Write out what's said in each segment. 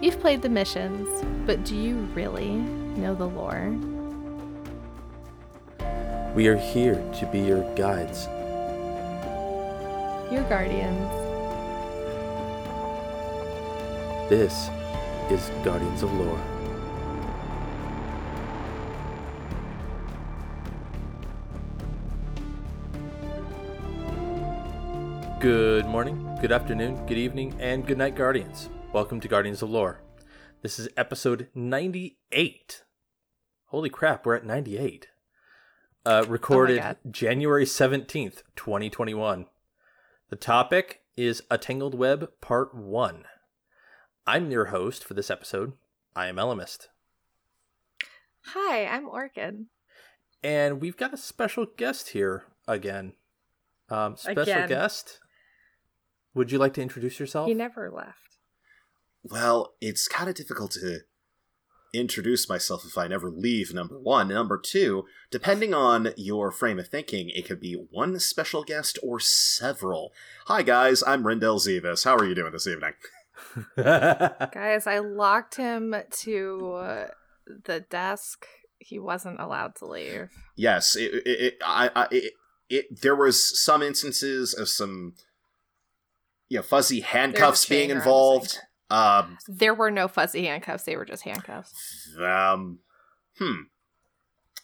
You've played the missions, but do you really know the lore? We are here to be your guides. Your guardians. This is Guardians of Lore. Good morning, good afternoon, good evening, and good night, Guardians. Welcome to Guardians of Lore. This is episode 98. Holy crap, we're at 98. Uh, recorded God. January 17th, 2021. The topic is A Tangled Web Part 1. I'm your host for this episode. I am Elemist. Hi, I'm Orchid. And we've got a special guest here again. Um, special Again. guest. Would you like to introduce yourself? He never left. Well, it's kind of difficult to introduce myself if I never leave, number one. Number two, depending on your frame of thinking, it could be one special guest or several. Hi, guys, I'm Rendell Zevis. How are you doing this evening? Guys, I locked him to the desk. He wasn't allowed to leave. Yes, it, it, it, I, I, it, it, there was some instances of some, you know, fuzzy handcuffs being involved. Um, There were no fuzzy handcuffs, they were just handcuffs. um, hmm.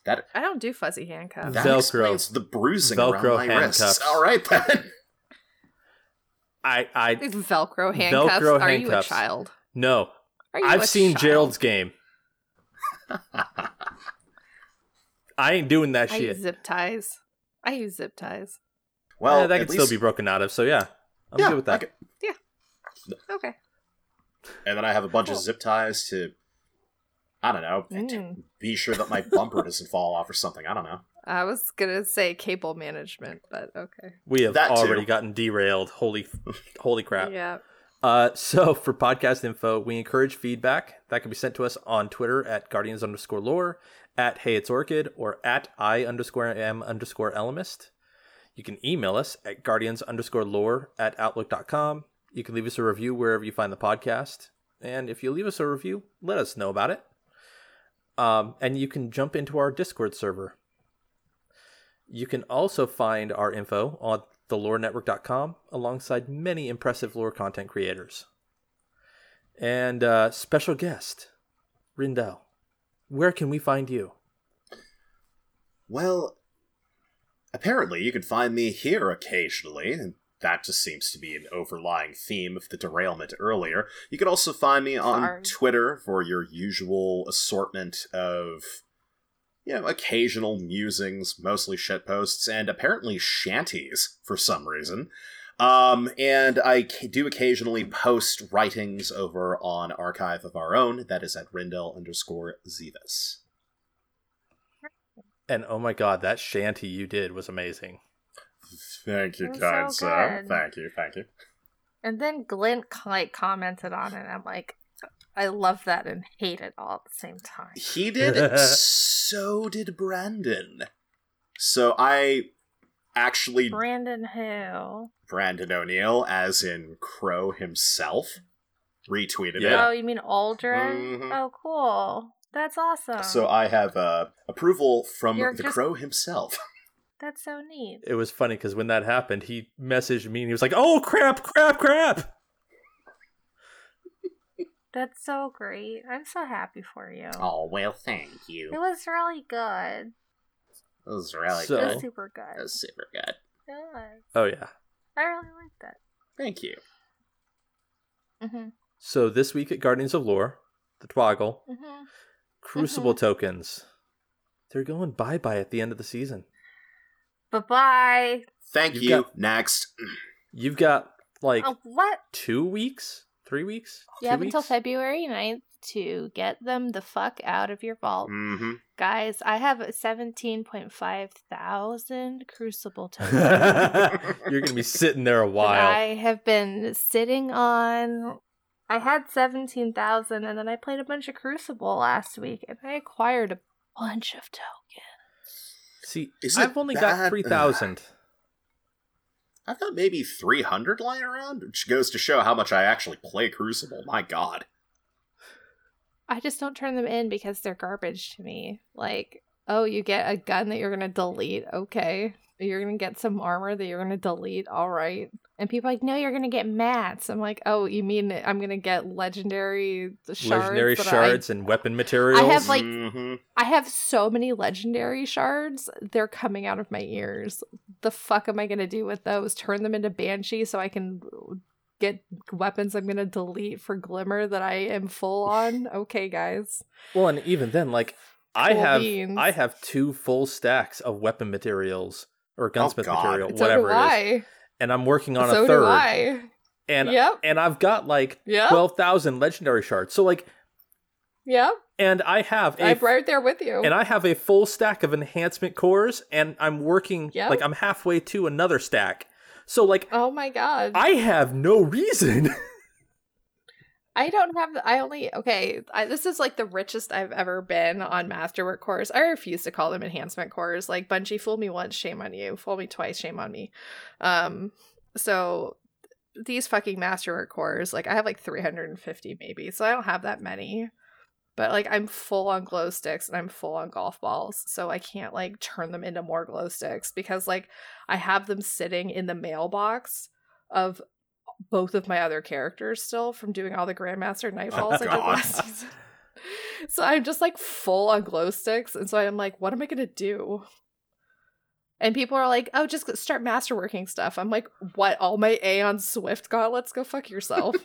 That I don't do fuzzy handcuffs. that Velcro. explains the bruising Velcro around my wrists. All right then. I, I, Velcro handcuffs. Velcro Are handcuffs. you a child? no. Are you I've a seen child? Gerald's game. I ain't doing that I shit. use zip ties. I use zip ties. Well, Yeah, that could can still be broken out of, so yeah. I'm yeah, good with that. Yeah. Okay. And then I have a bunch Cool. of zip ties to, I don't know, Mm. be sure that my bumper doesn't fall off or something. I don't know. I was gonna say cable management, but okay. We have That too. already gotten derailed. Holy, holy crap! Yeah. Uh, so for podcast info, we encourage feedback that can be sent to us on Twitter at guardians underscore lore, at hey it's orchid, or at i underscore m underscore elemist. You can email us at guardians underscore lore at outlook.com. You can leave us a review wherever you find the podcast. And if you leave us a review, let us know about it. Um, and you can jump into our Discord server. You can also find our info on thelorenetwork.com alongside many impressive lore content creators. And uh, special guest, Rindell. Where can we find you? Well, apparently you can find me here occasionally, that just seems to be an overlying theme of the derailment earlier. You can also find me on Sorry. Twitter for your usual assortment of, you know, occasional musings, mostly shitposts, and apparently shanties for some reason. Um, and I c- do occasionally post writings over on Archive of Our Own. That is at Rindell underscore Zevis. And oh my god, that shanty you did was amazing. Thank you, It kind so sir. Thank you, thank you. And then Glint like commented on it. I'm like, I love that and hate it all at the same time. He did, so did Brandon. So I actually, Brandon who? Brandon O'Neill, as in Crow himself, retweeted Yeah. Oh, you mean Uldren? Mhm. Oh, cool. That's awesome. So I have uh, approval from You're the just- Crow himself. That's so neat. It was funny because when that happened, he messaged me and he was like, "Oh crap, crap, crap!" That's so great. I'm so happy for you. Oh, well, thank you. It was really good. It was really So- It good. was super That good. was super good. It was. Oh yeah. I really liked that. Thank you. Mm-hmm. So this week at Guardians of Lore, the Twoggle Mm-hmm. Crucible tokens, they're going bye bye at the end of the season. Bye bye. Thank You've you. got- Next. You've got like Oh, what? two weeks, three weeks. You Two have until weeks? February 9th to get them the fuck out of your vault. Mm-hmm. Guys, I have 17.5 thousand Crucible tokens. You're gonna be sitting there a that while. I have been sitting on. I had 17,000 and then I played a bunch of Crucible last week and I acquired a bunch of tokens. See, Is I've only got three thousand. I've got maybe 300 lying around, which goes to show how much I actually play Crucible. My god. I just don't turn them in because they're garbage to me. Like, oh, you get a gun that you're gonna delete. Okay. You're gonna get some armor that you're gonna delete. All right. And people are like, no, you're gonna get mats. I'm like, oh, you mean I'm gonna get legendary shards? Legendary that I- and weapon materials. I have, like- Mhm. I have so many legendary shards. They're coming out of my ears. The fuck am I gonna do with those? Turn them into banshee so I can get weapons I'm gonna delete for glimmer that I am full on. Okay, guys. well, and even then, like I have, beans. I have two full stacks of weapon materials or oh, gunsmith God. material, so whatever do it is, and I'm working on so a third. do I. And Yep. and I've got like Yep. twelve thousand legendary shards. So like, Yep. and I have a I'm right there with you. and I have a full stack of enhancement cores, and I'm working Yep. like I'm halfway to another stack. So like, oh my god. I have no reason. I don't have. I only okay. I, this is like the richest I've ever been on masterwork cores. I refuse to call them enhancement cores. Like Bungie fooled me once, shame on you. Fooled me twice, shame on me. Um, so these fucking masterwork cores, like I have like 350 maybe, so I don't have that many. But like I'm full on glow sticks and I'm full on golf balls, so I can't like turn them into more glow sticks because like I have them sitting in the mailbox of both of my other characters still from doing all the Grandmaster oh, Nightfalls I did last season. So I'm just like full on glow sticks, and so I'm like, what am I gonna do? And people are like, oh, just start masterworking stuff. I'm like, what? All my Aeon Swift gauntlets? Go fuck yourself.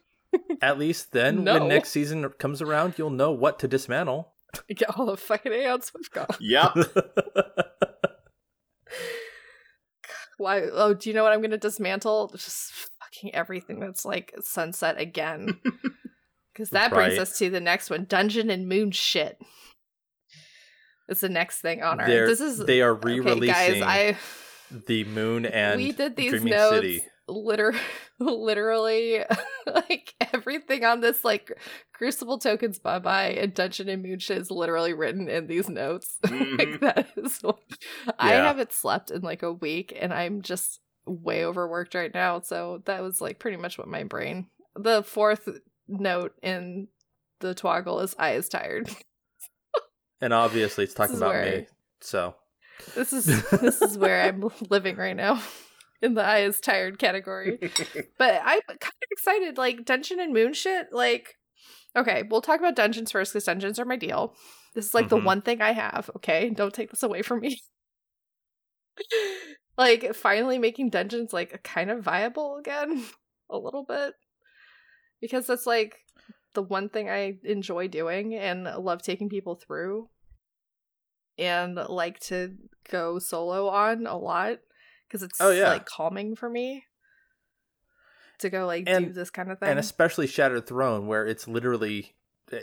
At least then, No. when next season comes around, you'll know what to dismantle. Get all the fucking Aeon Swift gauntlets. Yep. Why? Oh, do you know what I'm gonna dismantle? Just fucking everything that's like sunset again. Because that brings us to the next one: Dungeon and Moon shit. It's the next thing on our. This is they are re-releasing guys. I the Moon and we did these Dreaming notes City. liter- literally like everything on this like Crucible tokens bye bye and Dungeon and Moon shit is literally written in these notes. like Mhm. that is what- I haven't slept in like a week and I'm just way overworked right now. So that was like pretty much what my brain. The fourth note in the twoggle is I is tired. and obviously it's talking about me. So This is this is where I'm living right now. In the I is tired category. But I'm kind of excited, like Dungeon and Moon shit. Like, okay, we'll talk about dungeons first because dungeons are my deal. This is like the Mhm. one thing I have. Okay, don't take this away from me. Like, finally making dungeons like kind of viable again, a little bit, because that's like the one thing I enjoy doing and love taking people through, and like to go solo on a lot because it's Oh, yeah. like calming for me to go like do this kind of thing. and especially Shattered Throne, where it's literally eh,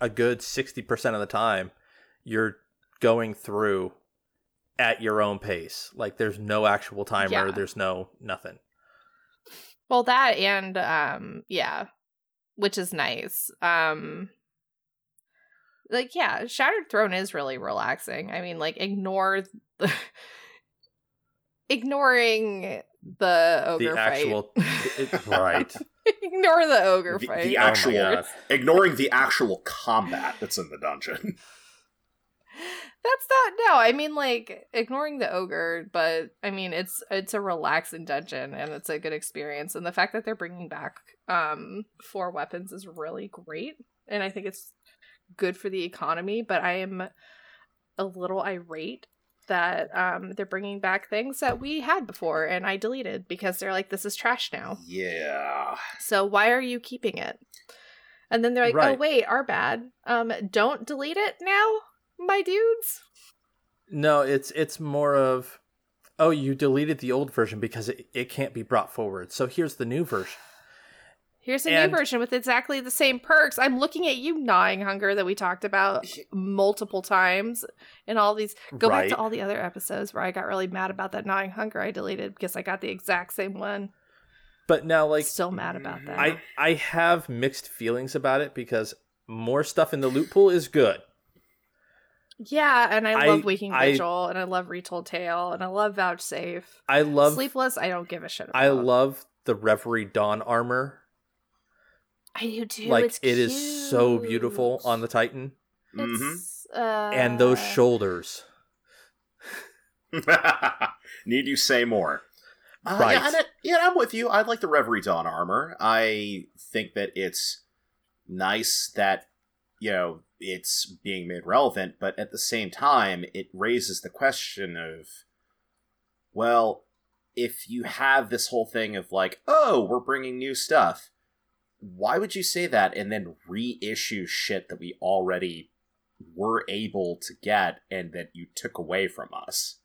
a good sixty percent of the time you're going through at your own pace. Like there's no actual timer. Yeah. There's no nothing. Well, that and um yeah, which is nice. Um like yeah, Shattered Throne is really relaxing. I mean, like ignore the ignoring the ogre the fight. actual it- right. ignore the ogre The- fight. the Oh my actual- God. Ignoring the actual combat that's in the dungeon. That's not no. I mean, like ignoring the ogre, but I mean, it's it's a relaxing dungeon and it's a good experience. And the fact that they're bringing back um four weapons is really great, and I think it's good for the economy. But I am a little irate that um they're bringing back things that we had before and I deleted because they're like, this is trash now. Yeah. So why are you keeping it? And then they're like, oh wait, our bad. Um, don't delete it now, my dudes. No, it's it's more of oh, you deleted the old version because it, it can't be brought forward. So here's the new version. Here's a And- new version with exactly the same perks. I'm looking at you, gnawing hunger that we talked about multiple times in all these. Go back to all the other episodes where I got really mad about that gnawing hunger I deleted because I got the exact same one. But now like Still mad about that. I I have mixed feelings about it because more stuff in the loot pool is good. Yeah, and I, I- love Waking I- Vigil, and I love Retold Tale, and I love Vouchsafe. I love Sleepless, I don't give a shit about. I love the Reverie Dawn armor. I do too. like it's it is cute. so beautiful on the Titan. hmm uh, And those shoulders. Need you say more? Uh, Right. Yeah, and it, yeah, I'm with you. I like the Reverie Dawn armor. I think that it's nice that you know it's being made relevant, but at the same time, it raises the question of, well, if you have this whole thing of like, oh, we're bringing new stuff, why would you say that and then reissue shit that we already were able to get and that you took away from us?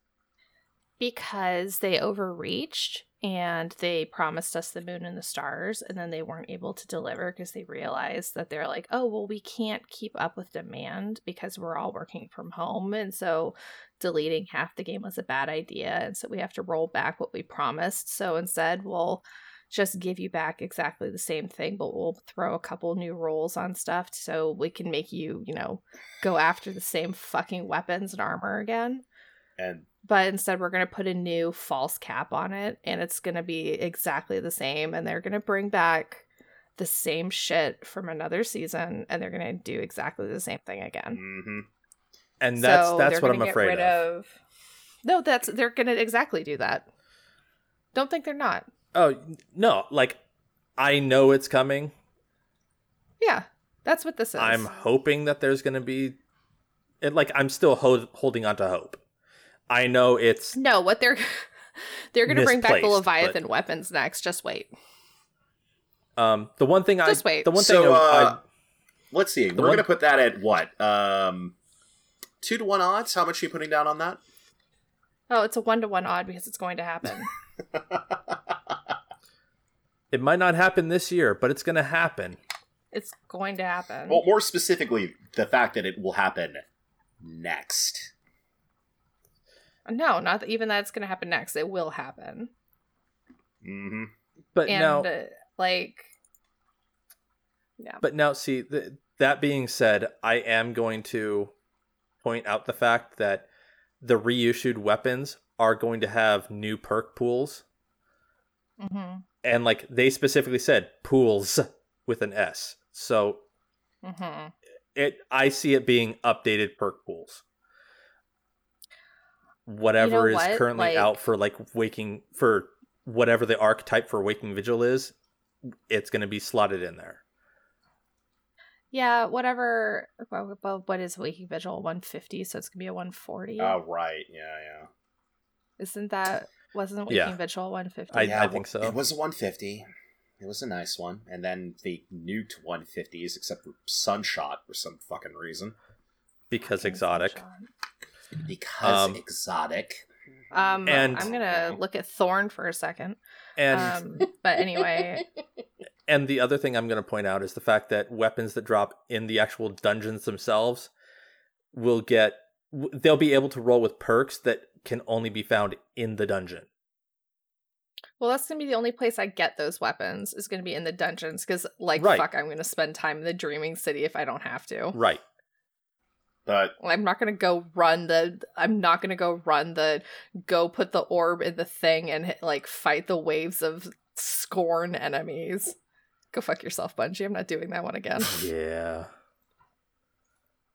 because they overreached and they promised us the moon and the stars and then they weren't able to deliver because they realized that they're like oh well we can't keep up with demand because we're all working from home and so deleting half the game was a bad idea and so we have to roll back what we promised. So instead we'll just give you back exactly the same thing but we'll throw a couple new rolls on stuff so we can make you you know go after the same fucking weapons and armor again. And but instead we're going to put a new false cap on it and it's going to be exactly the same and they're going to bring back the same shit from another season and they're going to do exactly the same thing again hmm And that's So that's what I'm afraid rid of. no that's they're going to exactly do that don't think they're not Oh no, like I know it's coming. yeah that's what this is I'm hoping that there's going to be it like I'm still ho- holding on to hope. I know it's no what they're they're going to bring back the Misplaced, leviathan weapons next just wait um the one thing I Just I wait. the one thing So, I, uh, Let's see. We're one- gonna put that at what? Um, two to one odds. How much are you putting down on that? oh it's a one to one odd because it's going to happen it might not happen this year, but it's going to happen. it's going to happen well, more specifically, the fact that it will happen next. No not even that it's going to happen next it will happen hmm But and now uh, like yeah But now, see, th- that being said, I am going to point out the fact that the reissued weapons are going to have new perk pools. mm-hmm, And, like, they specifically said pools with an S. So mm-hmm. it, I see it being updated perk pools. Whatever is what? currently Like- out for, like, waking, for whatever the archetype for Waking Vigil is, it's going to be slotted in there. yeah whatever well, well, what is waking vigil 150 so it's gonna be a 140 Oh right. Yeah, yeah. isn't that wasn't waking Yeah. vigil 150 I- yeah, think so. It was a 150. It was a nice one, and then they nuked 150s except for Sunshot for some fucking reason. Because exotic. Because Um, exotic. um And- i'm gonna look at thorn for a second And um but anyway And the other thing I'm going to point out is the fact that weapons that drop in the actual dungeons themselves will get they'll be able to roll with perks that can only be found in the dungeon. well that's gonna be the only place i get those weapons is gonna be in the dungeons because like Right. fuck i'm gonna spend time in the dreaming city if i don't have to Right. But I'm not gonna go run the. I'm not gonna go run the. Go put the orb in the thing and like fight the waves of scorn enemies. Go fuck yourself, Bungie. I'm not doing that one again. Yeah.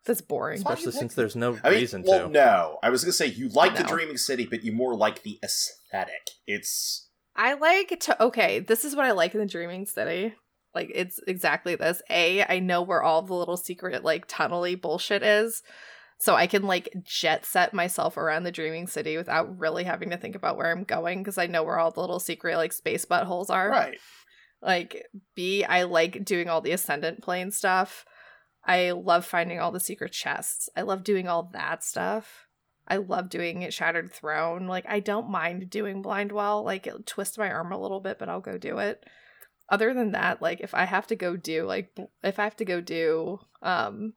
That's boring. Why do you Especially since there's no I mean, reason well, to. no. I was gonna say you like the No. Dreaming City, but you more like the aesthetic. It's I like to. Okay, this is what I like in the Dreaming City. Like it's exactly this. A, I know where all the little secret like tunnely bullshit is. So I can like jet set myself around the dreaming city without really having to think about where I'm going because I know where all the little secret like space buttholes are. right. Like B, I like doing all the ascendant plane stuff. I love finding all the secret chests. I love doing all that stuff. I love doing Shattered Throne. Like I don't mind doing Blind Well. Like it twist my arm a little bit, but I'll go do it. Other than that, like if I have to go do like if I have to go do um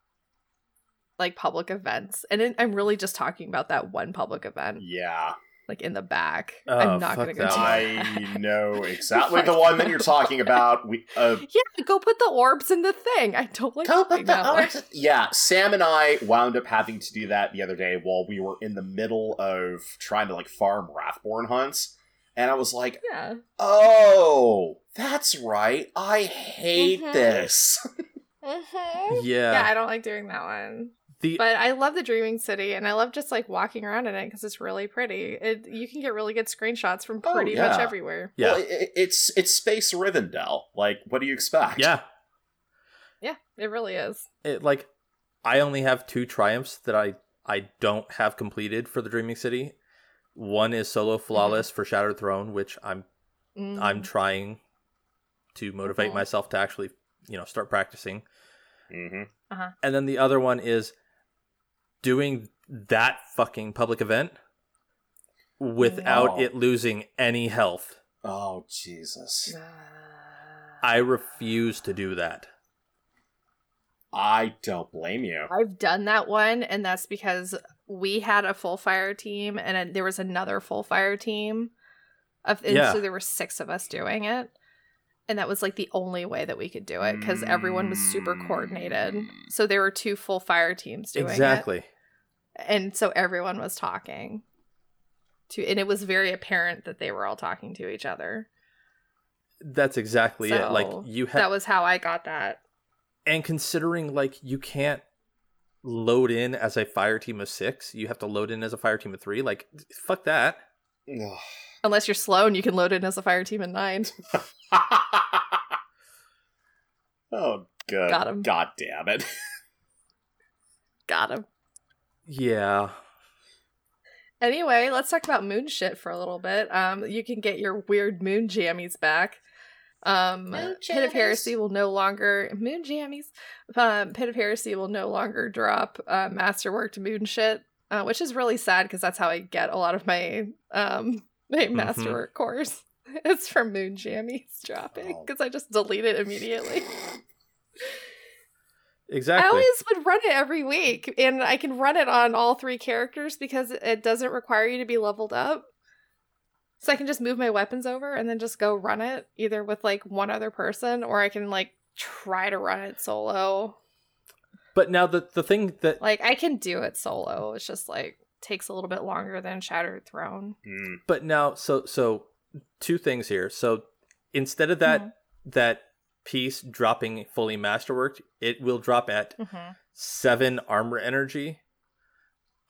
like public events, and it, I'm really just talking about that one public event, Yeah, like in the back. Oh, I'm not gonna go that. I that. know exactly the one that you're talking about. We uh, Yeah, go put the orbs in the thing. I don't like Go doing put that the one. orbs- Yeah, Sam and I wound up having to do that the other day while we were in the middle of trying to like farm Wrathborn hunts. And I was like, Yeah. oh, that's right. I hate Mhm. this. Mhm. Yeah. Yeah, I don't like doing that one. the But I love the Dreaming City, and I love just like walking around in it because it's really pretty. It you can get really good screenshots from Oh, pretty much everywhere. yeah. Well, it, it's it's Space Rivendell. Like, what do you expect? yeah. Yeah, it really is. It like I only have two triumphs that I I don't have completed for the Dreaming City. One is solo flawless for Shattered Throne, which I'm Mm. I'm trying to motivate Mhm. myself to actually, you know, start practicing. hmm And then the other one is doing that fucking public event without Oh. it losing any health. Oh Jesus! I refuse to do that. I don't blame you. I've done that one, and that's because we had a full fire team, and then there was another full fire team. Of and Yeah. so there were six of us doing it, and that was like the only way that we could do it because everyone was super coordinated. Mm. So there were two full fire teams doing it, exactly. and so everyone was talking. To and it was very apparent that they were all talking to each other. That's exactly it. Like So, you that was how I got that. and considering like you can't load in as a fire team of 6, you have to load in as a fire team of 3. Like fuck that. Unless you're slow and you can load in as a fire team in nine. oh, good. Got him. God damn it. Got him. Yeah. Anyway, let's talk about moon shit for a little bit. Um, you can get your weird moon jammies back. Um, Moon Pit of. Heresy will no longer moon jammies. Um, Pit of Heresy will no longer drop uh, masterworked moon shit, uh, which is really sad because that's how I get a lot of my um my Mhm. masterwork cores. It's from moon jammies dropping Oh. because I just delete it immediately. Exactly. I always would run it every week, and I can run it on all three characters because it doesn't require you to be leveled up. So I can just move my weapons over and then just go run it either with like one other person, or I can like try to run it solo. but now the the thing that Like I can do it solo. It's just like takes a little bit longer than Shattered Throne. Hmm. but now so so two things here. So instead of that Mhm. that piece dropping fully masterworked, it will drop at Mm-hmm. seven armor energy,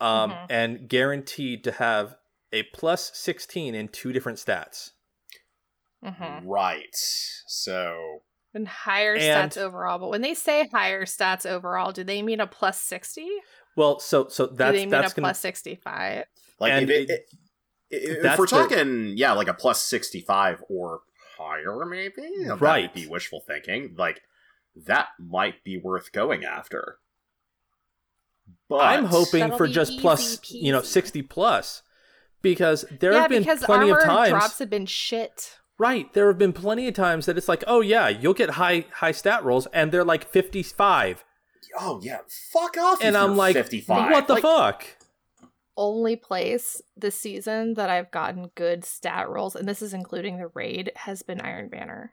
um, Mhm. and guaranteed to have a plus sixteen in two different stats. Mm-hmm. Right. So, And higher And- stats overall. But when they say higher stats overall, do they mean a plus sixty? Well, so so do that's they mean that's a gonna plus sixty five? like, And if, it, it- if, if we're the- talking, yeah, like a plus 65 or higher, maybe? That Right. might be wishful thinking. Like, that might be worth going after. But I'm hoping for be just plus, easy you know, 60 plus. Because there yeah, have been because plenty armor of times. drops have been shit. Right, there have been plenty of times that it's like, "Oh yeah, you'll get high high stat rolls and they're like 55." Oh, yeah. Fuck off. And I'm like, 55. "What the Like- fuck?" Only place this season that I've gotten good stat rolls, and this is including the raid, has been Iron Banner.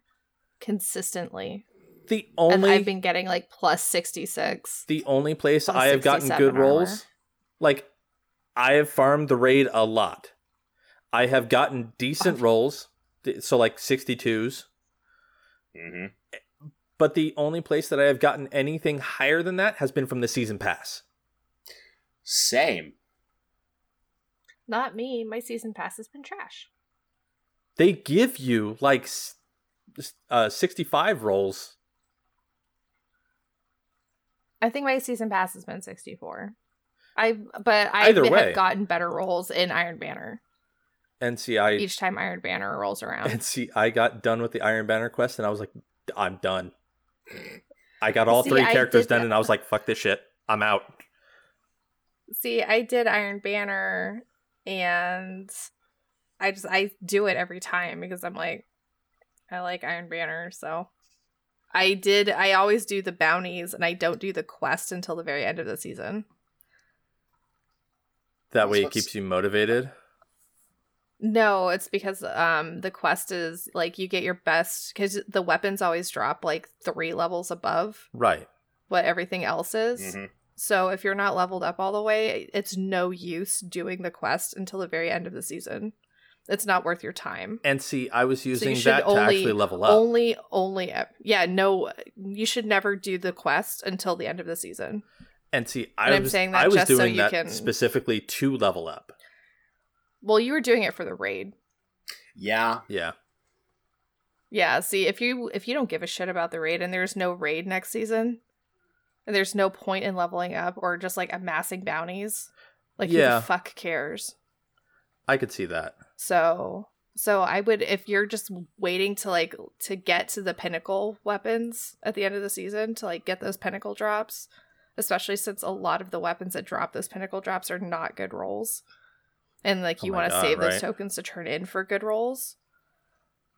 Consistently. The only and I've been getting like plus 66. the only place I have gotten 67 good rolls, like I have farmed the raid a lot. I have gotten decent rolls, so like 62s. Mhm. But the only place that I have gotten anything higher than that has been from the season pass. Same. Not me. My season pass has been trash. They give you like s- s- uh, 65 rolls. I think my season pass has been 64. I but I Either have way. gotten better rolls in Iron Banner And see, I each time Iron Banner rolls around. and see, I got done with the Iron Banner quest, and I was like, I'm done. I got all See, three characters done, that. and I was like, fuck this shit. I'm out. See, I did Iron Banner and I just I do it every time because I'm like I like Iron Banner, so I did I always do the bounties and I don't do the quest until the very end of the season. That way, it keeps you motivated. No, it's because um the quest is like you get your best cuz the weapons always drop like 3 levels above Right. what everything else is. Mhm. So if you're not leveled up all the way, it's no use doing the quest until the very end of the season. It's not worth your time. And see, I was using should that to only- actually level up. Only, only, yeah, no, you should never do the quest until the end of the season. And see, I and I'm was saying that I was just so doing you that can- specifically to level up. Well, you were doing it for the raid. Yeah. Yeah. Yeah, see, if you if you don't give a shit about the raid and there's no raid next season, and there's no point in leveling up or just like amassing bounties, like who the fuck cares? I could see that. So so I would if you're just waiting to like to get to the pinnacle weapons at the end of the season to like get those pinnacle drops, especially since a lot of the weapons that drop those pinnacle drops are not good rolls. And like Oh you my want to God, save those tokens to turn in for good rolls.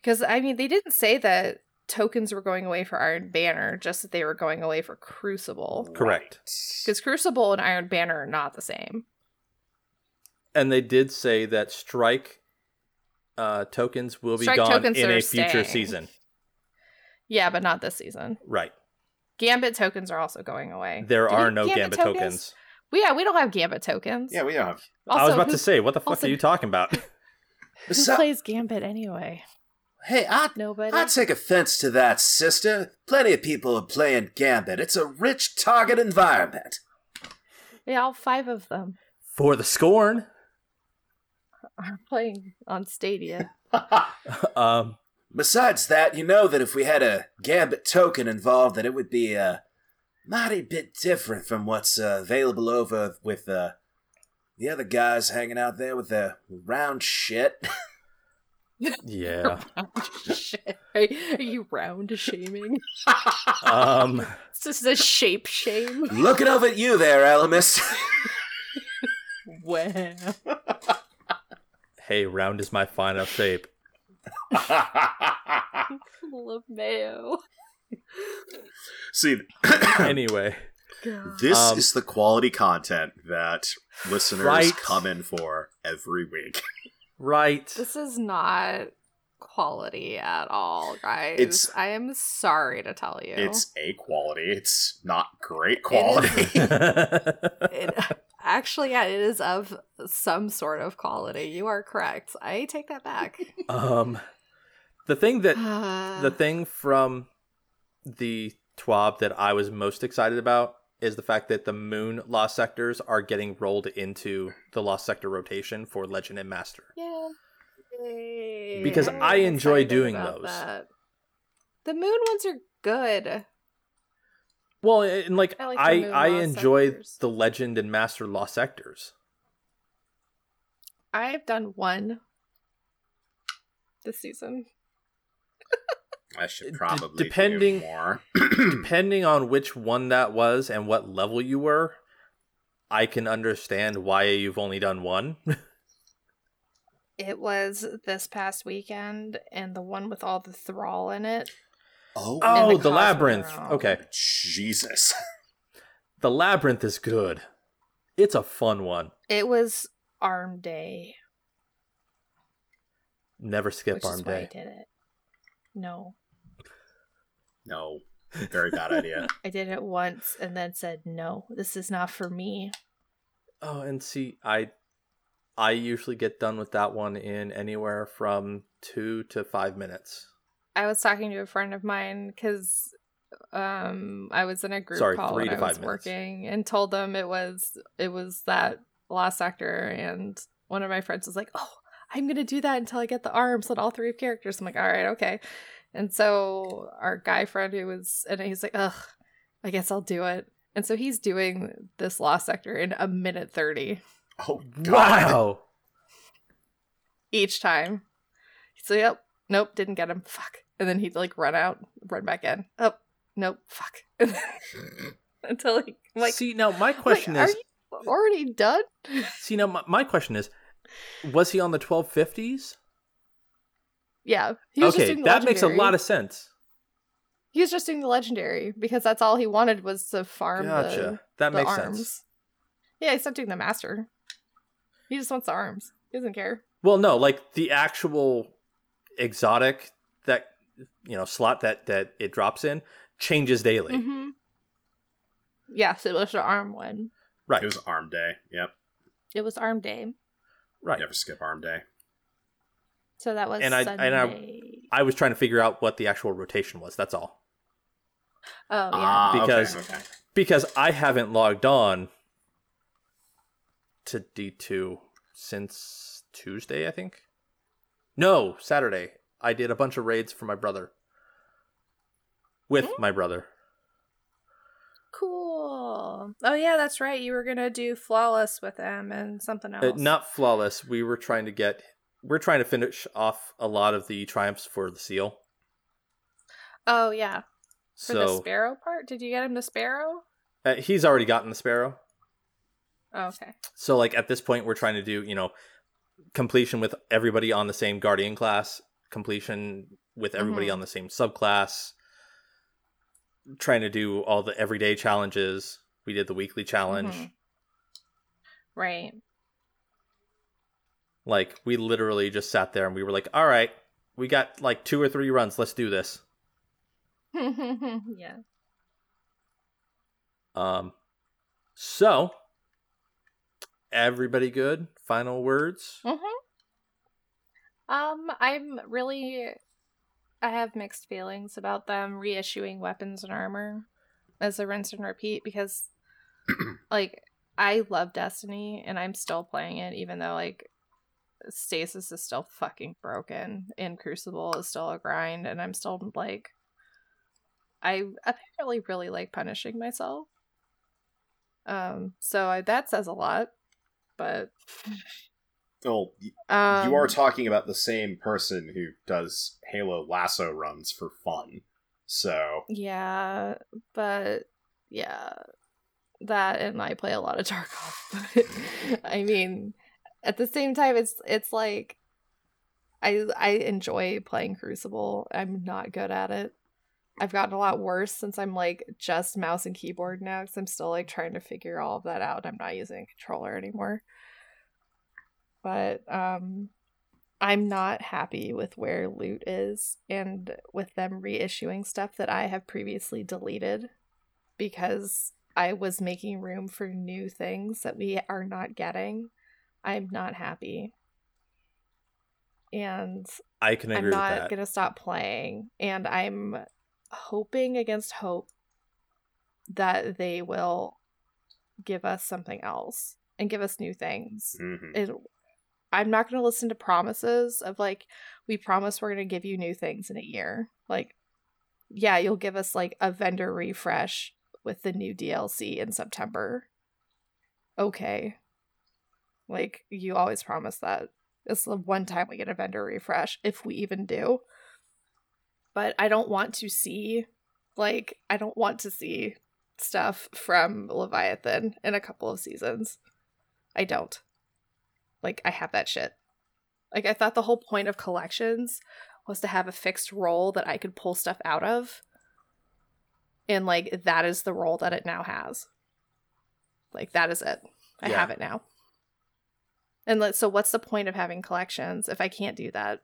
Cuz I mean they didn't say that tokens were going away for Iron Banner, just that they were going away for Crucible. Correct. Cuz Crucible and Iron Banner are not the same. And they did say that strike uh, tokens will be Strike gone in a future staying. season. Yeah, but not this season. Right. Gambit tokens are also going away. There Do are no Gambit, tokens. Well, yeah, we don't have Gambit tokens. Yeah, we don't have. Also, I was about who, to say, what the fuck also- are you talking about? who Besi- plays Gambit anyway? hey, I, Nobody. I take offense to that, sister. Plenty of people are playing Gambit. It's a rich target environment. yeah, all five of them For the scorn. are playing on Stadia. um, Besides that, you know that if we had a Gambit token involved, that it would be a mighty bit different from what's uh, available over with uh, the other guys hanging out there with their round shit. yeah. Shit. Are are you round shaming? um, this is a shape shame. Looking over at you there, Elemist. Wow. hey, round is my final shape. Full of mayo. See, Anyway, this Um, is the quality content that listeners Right. come in for every week. right. This is not quality at all, guys. It's- I am sorry to tell you. It's a quality. It's not great quality. It, actually, yeah, it is of some sort of quality. You are correct. I take that back. um, the thing that Uh, the thing from the TWAB that I was most excited about is the fact that the moon lost sectors are getting rolled into the lost sector rotation for legend and master. yeah. Yay. Because I'm I enjoy doing those. that. The moon ones are good. Well, and like I like I I enjoy sectors. the legend and master lost sectors. I've done one this season. I should D- probably do depending- more. Depending on which one that was and what level you were, I can understand why you've only done one. It was this past weekend, and the one with all the thrall in it. Oh, oh, the the, labyrinth. Cosmodrome. Okay. Jesus. The labyrinth is good. It's a fun one. It was Arm Day, Never skip which arm is why I day. did it. No, No, very bad idea. I did it once and then said, "No, this is not for me." Oh, and see, I I usually get done with that one in anywhere from two to five minutes. I was talking to a friend of mine because um I was in a group Sorry, call three when to I was five minutes. working and told them it was it was that lost sector and one of my friends was like, "Oh, I'm gonna do that until I get the arms on all three characters." I'm like, "All right, okay." And so our guy friend who was and he's like, "Ugh, I guess I'll do it." And so he's doing this lost sector in a minute thirty Oh, God. Wow. each time. So yep, nope, didn't get him. Fuck. And then he'd like run out, run back in. Oh, nope, fuck. Until he like, see, now my question like, is, are you already done? see, now my, my question is, was he on the twelve fifties? yeah. He was just Okay, doing that makes a lot of sense. He was just doing the legendary because that's all he wanted was to farm Gotcha. the, that the makes arms. sense. Yeah, he's not doing the master. He just wants the arms. He doesn't care. Well, no, like the actual exotic that you know slot that that it drops in changes daily. Mm-hmm. Yes, it was the arm one. Right. It was arm day. Yep. It was arm day. right. Never skip arm day. So that was And I- Sunday. and I- I was trying to figure out what the actual rotation was. That's all. oh yeah. Ah, okay, Because- okay. Because I haven't logged on to D2 since Tuesday, I think. No, Saturday. I did a bunch of raids for my brother. With my brother. cool. Oh yeah, that's right. You were gonna do flawless with them and something else. Uh, not flawless. We were trying to get we're trying to finish off a lot of the triumphs for the seal. Oh yeah. For the sparrow part, did you get him the sparrow? uh, he's already gotten the sparrow. Oh, okay. So like at this point we're trying to do, you know, completion with everybody on the same guardian class, completion with everybody Mhm. on the same subclass. Trying to do all the everyday challenges. We did the weekly challenge. Mhm. Right. Like we literally just sat there and we were like, "All right, we got like two or three runs. Let's do this." yeah. Um so everybody good? Final words? Mm-hmm. Um, I'm really I have mixed feelings about them reissuing weapons and armor as a rinse and repeat because like I love Destiny and I'm still playing it even though like Stasis is still fucking broken and Crucible is still a grind and I'm still like I apparently really like punishing myself. Um so I, that says a lot. But Well, y- um, you are talking about the same person who does Halo lasso runs for fun. So, Yeah, but yeah, that and I play a lot of Tarkov. But I mean, at the same time, it's it's like I I enjoy playing Crucible. I'm not good at it. I've gotten a lot worse since I'm like just mouse and keyboard now because I'm still like trying to figure all of that out. I'm not using a controller anymore. But um I'm not happy with where loot is and with them reissuing stuff that I have previously deleted because I was making room for new things that we are not getting. I'm not happy. And I can agree I'm with not going to stop playing. And I'm hoping against hope that they will give us something else and give us new things mhm. it I'm not going to listen to promises of like we promise we're going to give you new things in a year. Like yeah, you'll give us like a vendor refresh with the new DLC in September. Okay. Like you always promise that. It's the one time we get a vendor refresh if we even do. But I don't want to see like I don't want to see stuff from Leviathan in a couple of seasons. I don't. Like I have that shit. Like I thought the whole point of collections was to have a fixed role that I could pull stuff out of. And like that is the role that it now has. Like that is it. I Yeah. have it now. And let, so what's the point of having collections if I can't do that,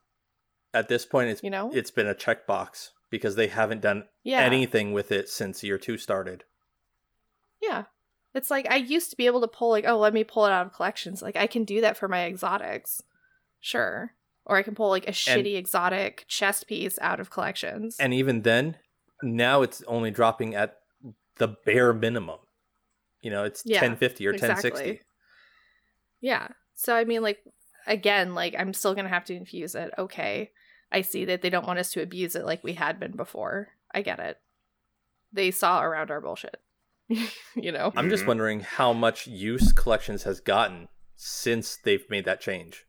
At this point, it's you know? it's been a checkbox because they haven't done yeah. anything with it since year two started. Yeah. It's like I used to be able to pull like, oh, let me pull it out of collections. Like I can do that for my exotics. Sure. Or I can pull like a shitty exotic chest piece out of collections. And even then, now it's only dropping at the bare minimum. You know, it's Yeah, 1050 or exactly. 1060. yeah. So I mean like again, like I'm still going to have to infuse it. Okay. I see that they don't want us to abuse it like we had been before. I get it. They saw around our bullshit. you know. I'm just Mhm. wondering how much use collections has gotten since they've made that change.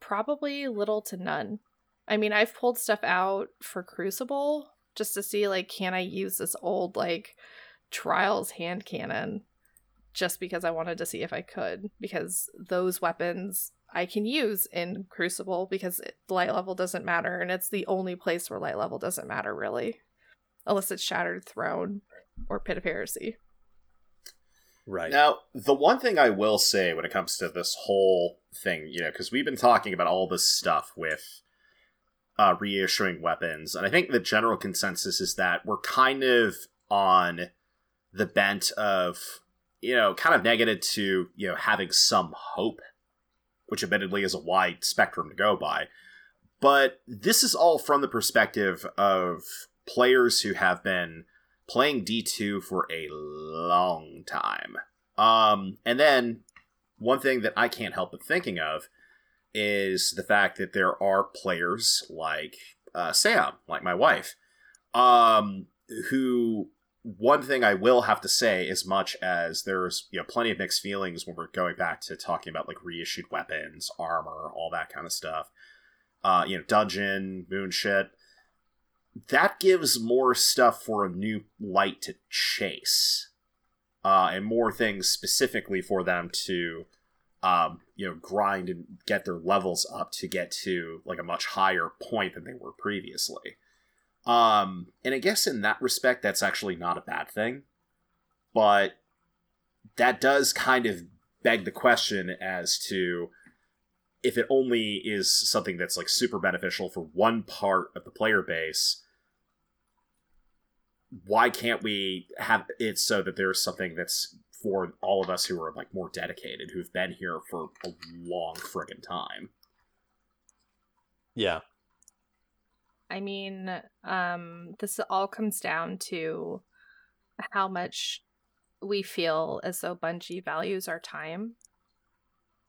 probably little to none. I mean, I've pulled stuff out for Crucible just to see like can I use this old like Trials hand cannon just because I wanted to see if I could because those weapons I can use in Crucible because it, light level doesn't matter and it's the only place where light level doesn't matter really unless it's Shattered Throne or Pit of Heresy. Right. Now, the one thing I will say when it comes to this whole thing, you know, because we've been talking about all this stuff with uh, reissuing weapons, and I think the general consensus is that we're kind of on the bent of, you know, kind of negative to, you know, having some hope which admittedly is a wide spectrum to go by. But this is all from the perspective of players who have been playing D2 for a long time. Um, and then one thing that I can't help but thinking of is the fact that there are players like uh, Sam, like my wife, um, who one thing I will have to say, as much as there's you know plenty of mixed feelings when we're going back to talking about like reissued weapons, armor, all that kind of stuff. Uh, you know, dungeon, moon shit. That gives more stuff for a new light to chase, uh, and more things specifically for them to um, you know, grind and get their levels up to get to like a much higher point than they were previously. Um, and I guess in that respect, that's actually not a bad thing. But that does kind of beg the question as to if it only is something that's like super beneficial for one part of the player base, why can't we have it so that there's something that's for all of us who are like more dedicated, who've been here for a long friggin' time. Yeah. I mean, um, this all comes down to how much we feel as though Bungie values our time.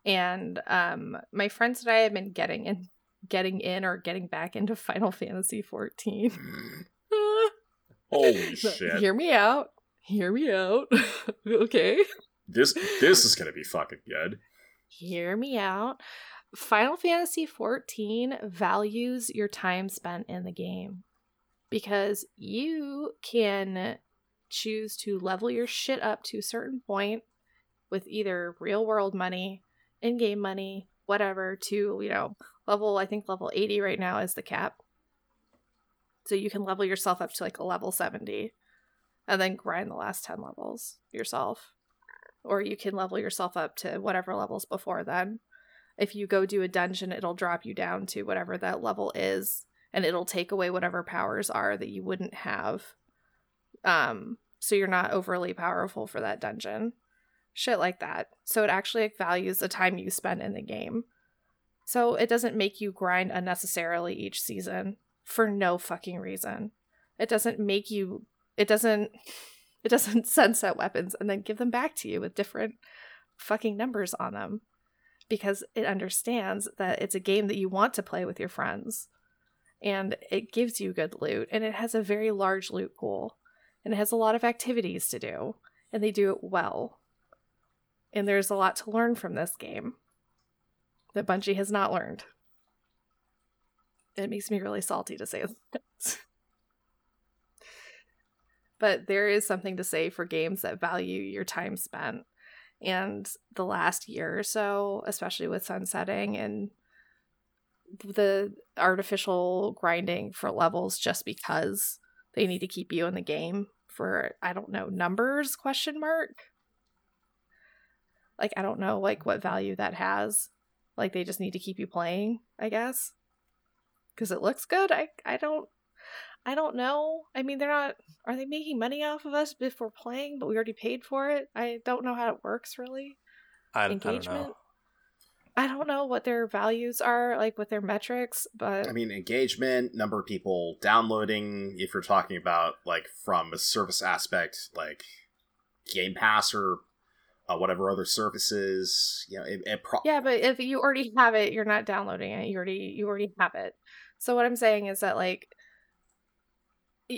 And um, my friends and I have been getting in, getting in or getting back into Final Fantasy 14. Holy shit! Hear me out hear me out. okay. This this is gonna be fucking good. Hear me out. Final Fantasy XIV values your time spent in the game because you can choose to level your shit up to a certain point with either real world money, in game money, whatever, to, you know, level, I think level 80 right now is the cap. So you can level yourself up to like a level 70 and then grind the last 10 levels yourself. Or you can level yourself up to whatever levels before then. If you go do a dungeon, it'll drop you down to whatever that level is, and it'll take away whatever powers are that you wouldn't have. Um, so you're not overly powerful for that dungeon. Shit like that. So it actually values the time you spend in the game. So it doesn't make you grind unnecessarily each season for no fucking reason. It doesn't make you it doesn't it doesn't sunset weapons and then give them back to you with different fucking numbers on them because it understands that it's a game that you want to play with your friends. And it gives you good loot and it has a very large loot pool and it has a lot of activities to do and they do it well. And there's a lot to learn from this game that bungie has not learned. It makes me really salty to say that. But there is something to say for games that value your time spent. And the last year or so, especially with sunsetting and the artificial grinding for levels just because they need to keep you in the game for I don't know numbers question mark. Like I don't know like what value that has. Like they just need to keep you playing I guess. Because it looks good. I I don't I don't know. I mean, they're not. Are they making money off of us before playing? But we already paid for it. I don't know how it works really. I, Engagement. I don't know. I don't know what their values are, like with their metrics, but I mean, engagement, number of people downloading. If you're talking about like from a service aspect, like Game Pass or uh, whatever other services, you know, it, it pro- yeah. But if you already have it, you're not downloading it. You already you already have it. So what I'm saying is that like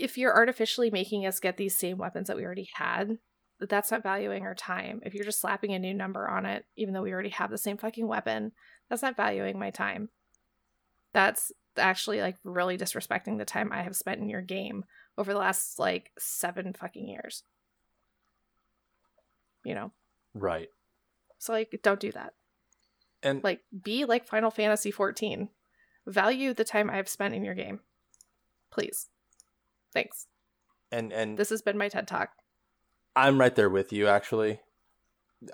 if you're artificially making us get these same weapons that we already had, that's not valuing our time. If you're just slapping a new number on it, even though we already have the same fucking weapon, that's not valuing my time. That's actually like really disrespecting the time I have spent in your game over the last like seven fucking years. You know? Right. So like don't do that. And like be like Final Fantasy 14. Value the time I've spent in your game. Please. Thanks. And and this has been my TED Talk. I'm right there with you actually.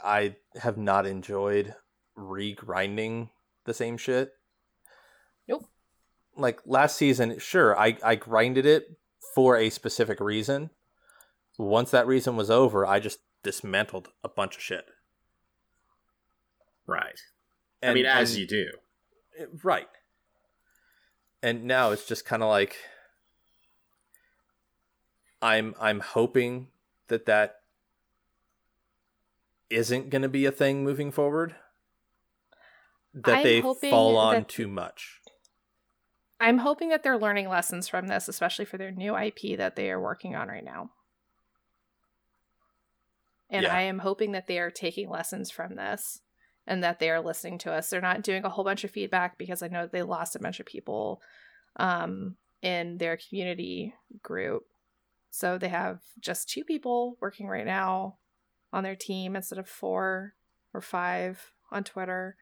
I have not enjoyed regrinding the same shit. Nope. Like last season, sure, I, I grinded it for a specific reason. Once that reason was over, I just dismantled a bunch of shit. Right. I mean, as and- you do. right. And now it's just kind of like I'm I'm hoping that that isn't going to be a thing moving forward. That I'm they fall on that- too much. I'm hoping that they're learning lessons from this, especially for their new IP that they are working on right now. And Yeah. I am hoping that they are taking lessons from this and that they are listening to us. They're not doing a whole bunch of feedback because I know they lost a bunch of people um, in their community group. So they have just two people working right now on their team instead of four or five on Twitter.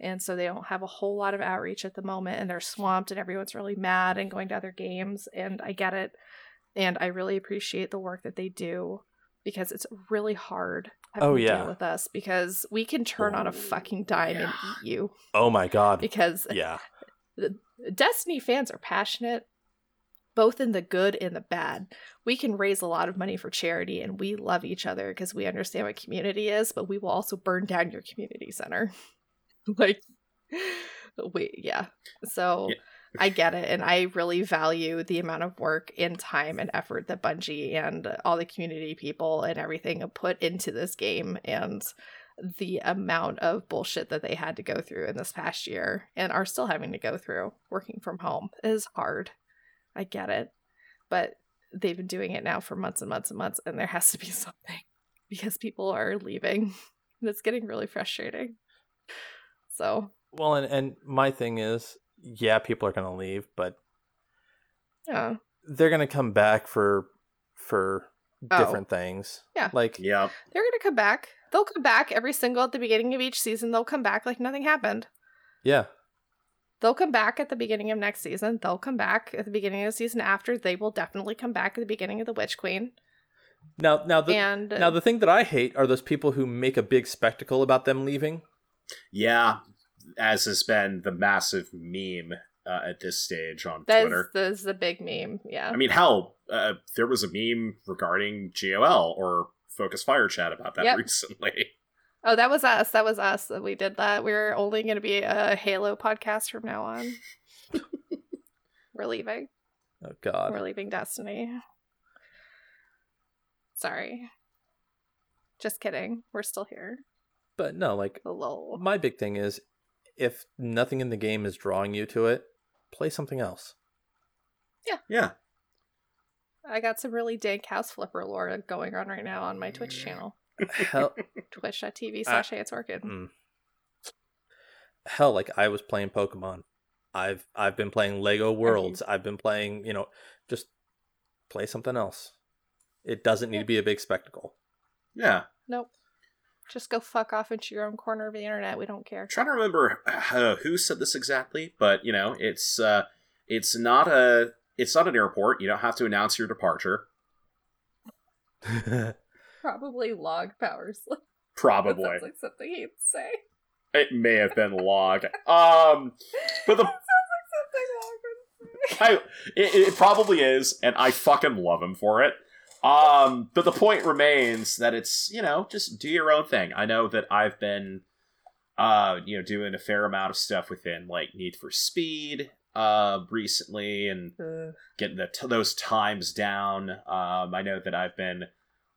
And so they don't have a whole lot of outreach at the moment and they're swamped and everyone's really mad and going to other games. And I get it. And I really appreciate the work that they do because it's really hard Oh, to yeah. deal with us because we can turn on a oh, fucking dime and eat you Oh my god. because Yeah. Destiny fans are passionate, both in the good and the bad. We can raise a lot of money for charity and we love each other because we understand what community is, but we will also burn down your community center. like, wait, yeah. So Yeah. I get it. And I really value the amount of work and time and effort that Bungie and all the community people and everything have put into this game and the amount of bullshit that they had to go through in this past year and are still having to go through working from home is hard. I get it. But they've been doing it now for months and months and months, and there has to be something because people are leaving. And it's getting really frustrating. So, Well, and and my thing is, yeah, people are going to leave, but yeah. they're going to come back for for Oh. different things. Yeah. Like yeah. They're going to come back. They'll come back every single at the beginning of each season. They'll come back like nothing happened. yeah. They'll come back at the beginning of next season. They'll come back at the beginning of the season after. They will definitely come back at the beginning of the Witch Queen. Now now the and now the thing that I hate are those people who make a big spectacle about them leaving. Yeah. As has been the massive meme uh, at this stage on that's, Twitter. that's the big meme. Yeah. I mean, hell, uh, there was a meme regarding GOL or Focus Fire Chat about that Yep. recently. Oh, that was us. That was us that we did that. We're only going to be a Halo podcast from now on. We're leaving. Oh god. We're leaving Destiny. Sorry. Just kidding. We're still here. But no, like Lol. my big thing is if nothing in the game is drawing you to it, play something else. Yeah. Yeah. I got some really dank house flipper lore going on right now on my Twitch channel. Hell, Twitch.tv slash Hey It's Orchid. mm. hell, like I was playing Pokemon. I've I've been playing Lego Worlds. I've been playing, you know, just play something else. It doesn't need to be a big spectacle. Yeah. Nope. Just go fuck off into your own corner of the internet. We don't care. trying to remember uh, who said this exactly, but you know, it's uh, it's not a it's not an airport. You don't have to announce your departure. Probably log powers. Probably That sounds like something he'd say. it may have been log. Um, but the That sounds like something log would say. I, it, it probably is, and I fucking love him for it. Um, but the point remains that it's you know just do your own thing. I know that I've been, uh, you know, doing a fair amount of stuff within like Need for Speed, uh, recently, and getting the t- those times down. Um, I know that I've been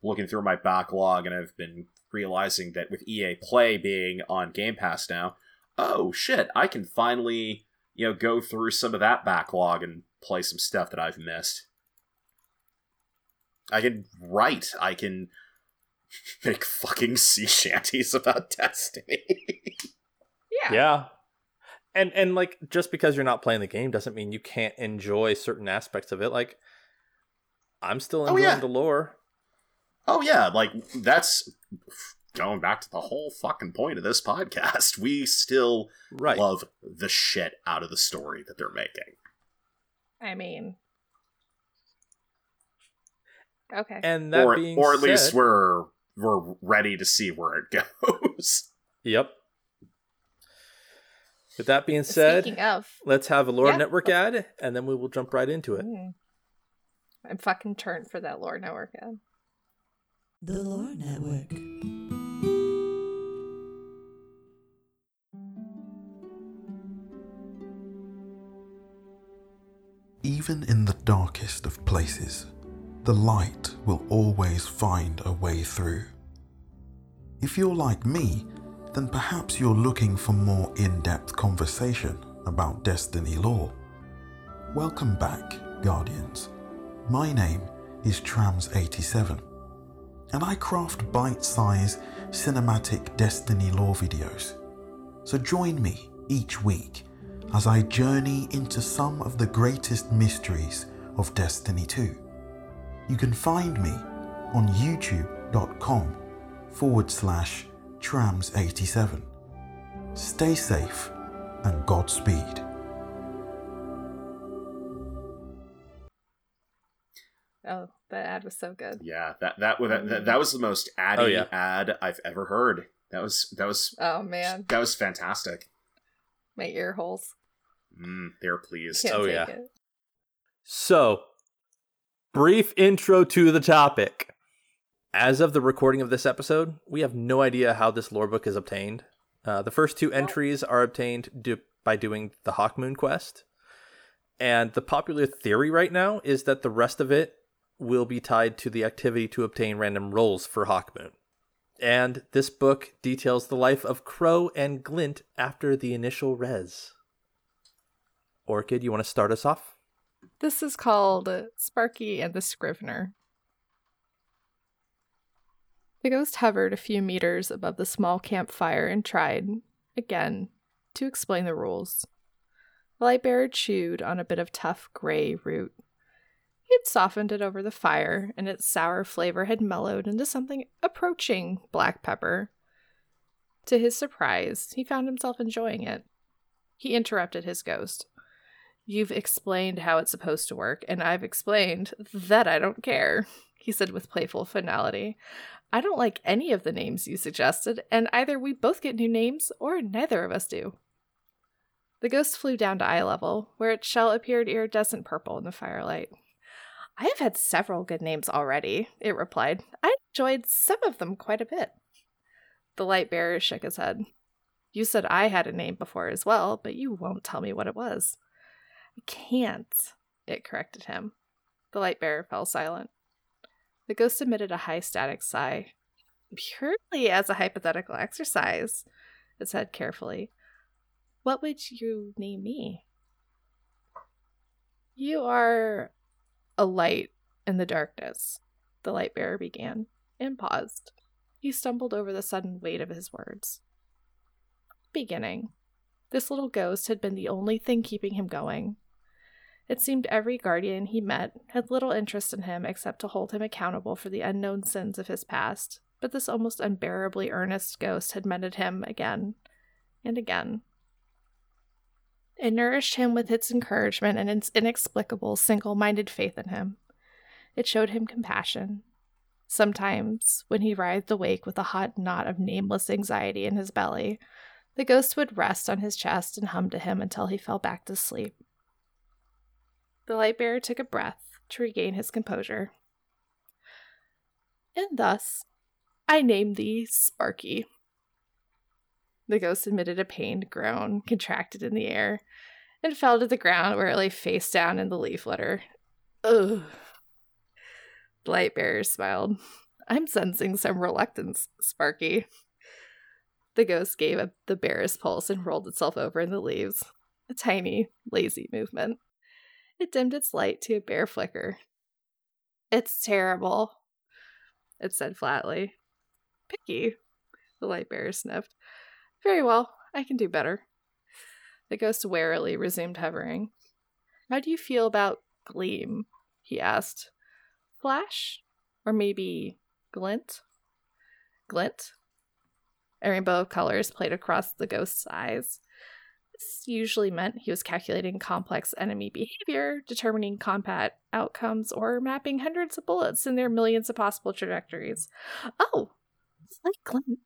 looking through my backlog, and I've been realizing that with EA Play being on Game Pass now, oh shit, I can finally you know go through some of that backlog and play some stuff that I've missed. I can write. I can make fucking sea shanties about Destiny. yeah. yeah. And and like just because you're not playing the game doesn't mean you can't enjoy certain aspects of it. Like I'm still Oh, enjoying yeah. the lore. Oh yeah, like that's going back to the whole fucking point of this podcast. We still Right. love the shit out of the story that they're making. I mean. Okay. and that or being or at least we're we're ready to see where it goes. Yep. With that being said, Speaking of, let's have a lore Yeah. network ad and then we will jump right into it. Mm. I'm fucking turned for that lore network ad. The Lore Network. Even in the darkest of places, the light will always find a way through. If you're like me, then perhaps you're looking for more in depth conversation about Destiny lore. Welcome back, Guardians. My name is Trams87 and I craft bite sized cinematic Destiny lore videos. So join me each week as I journey into some of the greatest mysteries of Destiny 2. You can find me on youtube.com forward slash trams87. Stay safe and Godspeed. Oh, that ad was so good. Yeah, that that that, that, that was the most addy Oh, yeah. ad I've ever heard. That was that was Oh man, that was fantastic. my ear holes. Mm, they're pleased. Can't Oh, take yeah. it. So, brief intro to the topic. As of the recording of this episode, we have no idea how this lore book is obtained. Uh, the first two entries are obtained do- by doing the Hawkmoon quest. And the popular theory right now is that the rest of it will be tied to the activity to obtain random rolls for Hawkmoon. And this book details the life of Crow and Glint after the initial res. Orchid, you want to start us off? This is called Sparky and the Scrivener. The ghost hovered a few meters above the small campfire and tried, again, to explain the rules. The light bearer chewed on a bit of tough gray root. He had softened it over the fire, and its sour flavor had mellowed into something approaching black pepper. To his surprise, he found himself enjoying it. He interrupted his ghost. You've explained how it's supposed to work, and I've explained that I don't care, he said with playful finality. I don't like any of the names you suggested, and either we both get new names or neither of us do. The ghost flew down to eye level, where its shell appeared iridescent purple in the firelight. I have had several good names already, it replied. I enjoyed some of them quite a bit. The light bearer shook his head. You said I had a name before as well, but you won't tell me what it was. I can't, it corrected him. The light bearer fell silent. The ghost emitted a high static sigh. Purely as a hypothetical exercise, it said carefully. What would you name me? You are a light in the darkness, the light bearer began, and paused. He stumbled over the sudden weight of his words. Beginning. This little ghost had been the only thing keeping him going. It seemed every guardian he met had little interest in him except to hold him accountable for the unknown sins of his past, but this almost unbearably earnest ghost had mended him again and again. It nourished him with its encouragement and its inexplicable, single minded faith in him. It showed him compassion. Sometimes, when he writhed awake with a hot knot of nameless anxiety in his belly, the ghost would rest on his chest and hum to him until he fell back to sleep. The light bearer took a breath to regain his composure. And thus, I name thee Sparky. The ghost emitted a pained groan, contracted in the air, and fell to the ground where it lay face down in the leaf litter. Ugh. The light bearer smiled. I'm sensing some reluctance, Sparky. The ghost gave up the bearer's pulse and rolled itself over in the leaves. A tiny, lazy movement. It dimmed its light to a bare flicker. It's terrible, it said flatly. Picky, the light bearer sniffed. Very well, I can do better. The ghost warily resumed hovering. How do you feel about gleam? he asked. Flash? Or maybe glint? Glint? A rainbow of colors played across the ghost's eyes. This usually meant he was calculating complex enemy behavior, determining combat outcomes, or mapping hundreds of bullets in their millions of possible trajectories. Oh, it's like glint.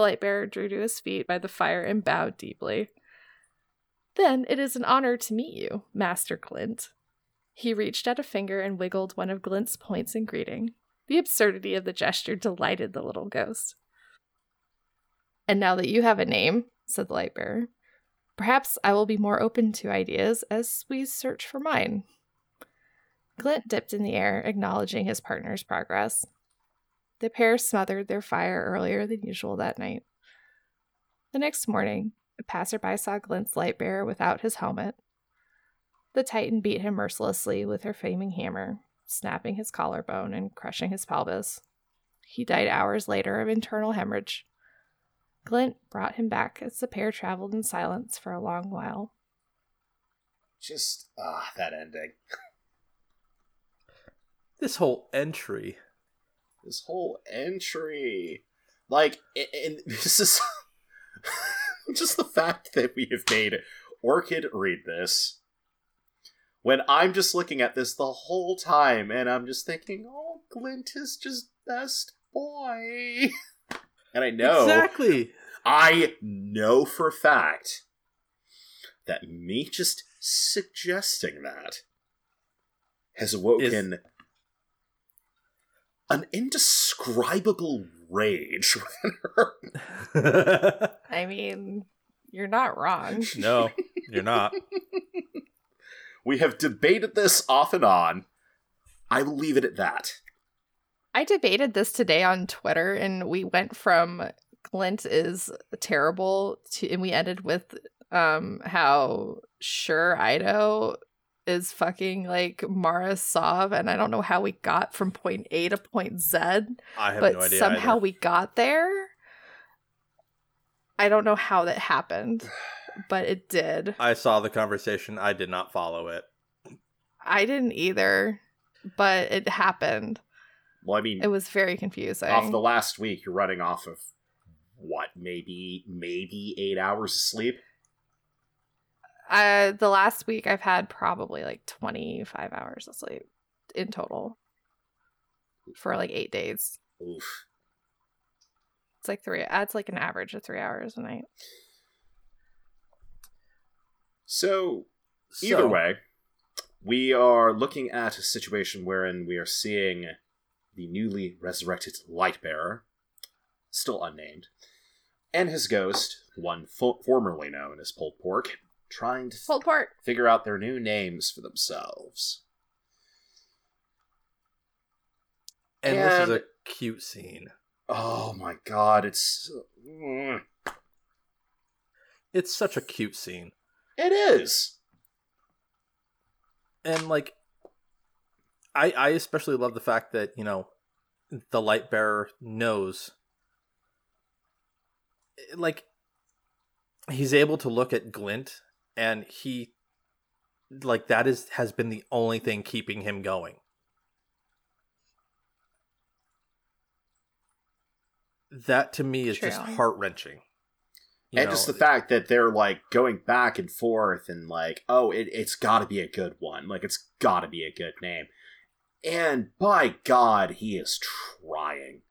The light bearer drew to his feet by the fire and bowed deeply. Then it is an honor to meet you, Master Glint. He reached out a finger and wiggled one of Glint's points in greeting. The absurdity of the gesture delighted the little ghost. And now that you have a name, said the light bearer, Perhaps I will be more open to ideas as we search for mine. Glint dipped in the air, acknowledging his partner's progress. The pair smothered their fire earlier than usual that night. The next morning, a passerby saw Glint's light bearer without his helmet. The Titan beat him mercilessly with her flaming hammer, snapping his collarbone and crushing his pelvis. He died hours later of internal hemorrhage. Glint brought him back as the pair traveled in silence for a long while. Just ah, that ending. This whole entry. This whole entry, like, and this is just the fact that we have made Orchid read this when I'm just looking at this the whole time and I'm just thinking, oh, Glint is just best boy. and I know Exactly. I know for a fact that me just suggesting that has awoken an indescribable rage within her. I mean, you're not wrong. no, you're not. We have debated this off and on. I will leave it at that. I debated this today on Twitter, and we went from Glint is terrible to, and we ended with um how sure Ido is fucking like Mara Sov, and I don't know how we got from point A to point Z, I have but no idea. somehow either. we got there. I don't know how that happened, but it did. I saw the conversation. I did not follow it. I didn't either, but it happened. Well, I mean, It was very confusing. off the last week, you're running off of what, maybe, maybe eight hours of sleep? Uh, the last week I've had probably like 25 hours of sleep in total for like eight days. Oof. It's like three, it's like an average of three hours a night. So, either So, way, we are looking at a situation wherein we are seeing the newly resurrected Lightbearer, still unnamed, and his ghost, one fo- formerly known as Pulled Pork, trying to f- Pulled port. figure out their new names for themselves. and this is a cute scene. Oh my god, it's. mm, It's such a cute scene, It is! and like, I I especially love the fact that you know, the light bearer knows. Like, he's able to look at Glint, and he, like, that is has been the only thing keeping him going. That to me is just heart wrenching. and just the fact that they're like going back and forth and like oh it, it's got to be a good one like it's got to be a good name and by god he is trying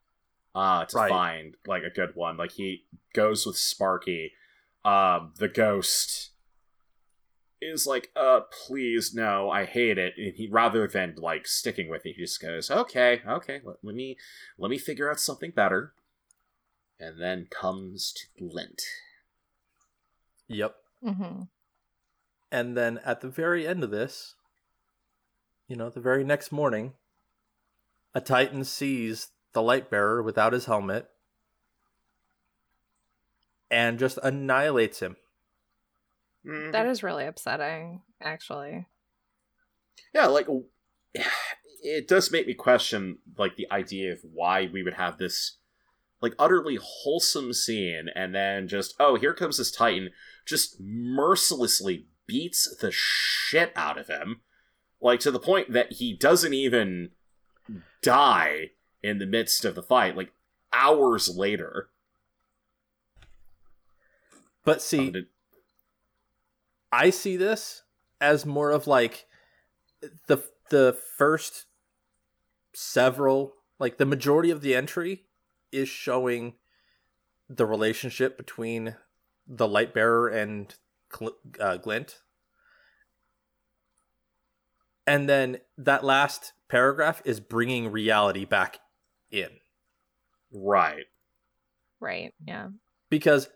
uh to Right. find like a good one like he goes with sparky um the ghost is like uh please no i hate it and he rather than like sticking with it he just goes okay okay let, let me let me figure out something better and then comes to glint Yep. Mm-hmm. And then at the very end of this, you know, the very next morning, a Titan sees the light bearer without his helmet and just annihilates him. Mhm. That is really upsetting, actually. yeah like it does make me question like the idea of why we would have this like utterly wholesome scene and then just oh here comes this titan just mercilessly beats the shit out of him like to the point that he doesn't even die in the midst of the fight like hours later But see, Um, it- I see this as more of like the the first several like the majority of the entry is showing the relationship between the light bearer and Gl- uh, Glint. And then that last paragraph is bringing reality back in right Right. Yeah. because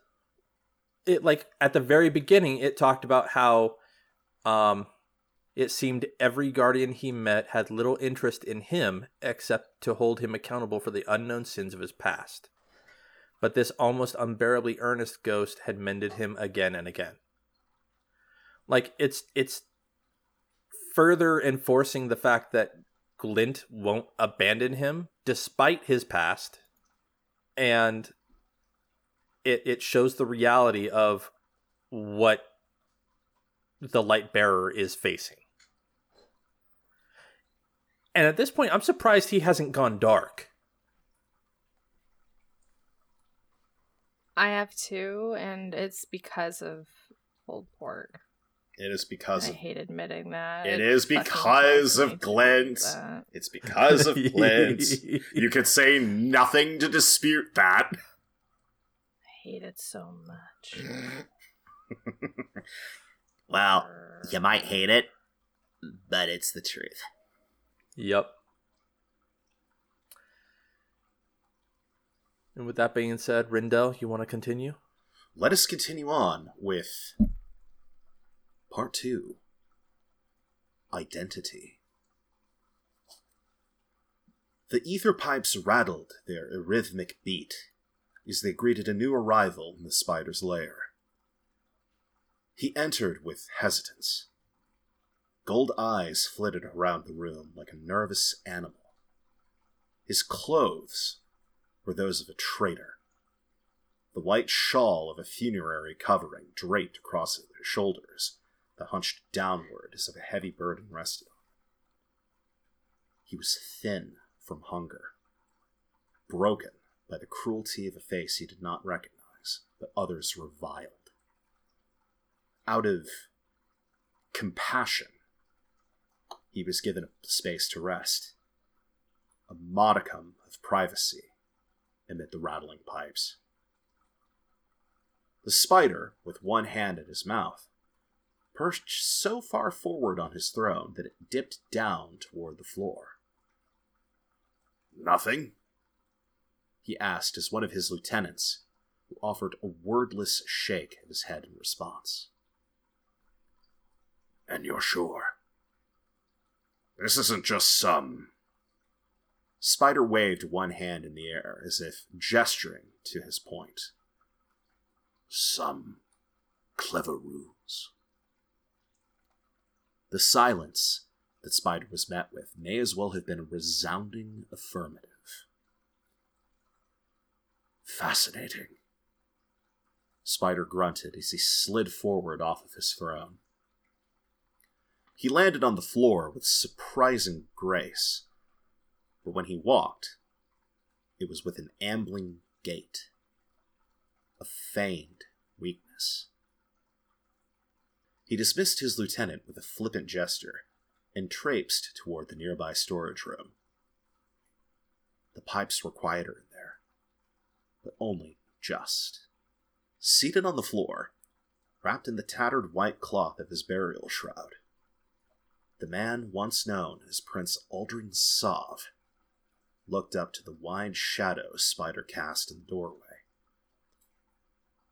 it like at the very beginning it talked about how um it seemed every guardian he met had little interest in him except to hold him accountable for the unknown sins of his past. But this almost unbearably earnest ghost had mended him again and again. Like it's it's further enforcing the fact that Glint won't abandon him despite his past and it it shows the reality of what the light bearer is facing. And at this point, I'm surprised he hasn't gone dark. I have two, and it's because of Old pork. It is because I of hate admitting that. It It is because of to Glint. it's because of Glint. you could say nothing to dispute that. I hate it so much. Well, you might hate it, but it's the truth. Yep. And with that being said, Rindell, you want to continue? Let us continue on with part two Identity. The ether pipes rattled their arrhythmic beat as they greeted a new arrival in the spider's lair. He entered with hesitance. Gold eyes flitted around the room like a nervous animal. His clothes were those of a traitor. The white shawl of a funerary covering draped across his shoulders, the hunched downward as if a heavy burden rested on. He was thin from hunger, broken by the cruelty of a face he did not recognize, but others reviled. Out of compassion, he was given a space to rest, a modicum of privacy amid the rattling pipes. The spider, with one hand at his mouth, perched so far forward on his throne that it dipped down toward the floor. Nothing? He asked as one of his lieutenants, who offered a wordless shake of his head in response. And you're sure? This isn't just some. Spider waved one hand in the air as if gesturing to his point. Some clever ruse. The silence that Spider was met with may as well have been a resounding affirmative. Fascinating. Spider grunted as he slid forward off of his throne. He landed on the floor with surprising grace, but when he walked, it was with an ambling gait, a feigned weakness. He dismissed his lieutenant with a flippant gesture and traipsed toward the nearby storage room. The pipes were quieter but only just. Seated on the floor, wrapped in the tattered white cloth of his burial shroud, the man once known as Prince Uldren Sov looked up to the wide shadow Spider cast in the doorway.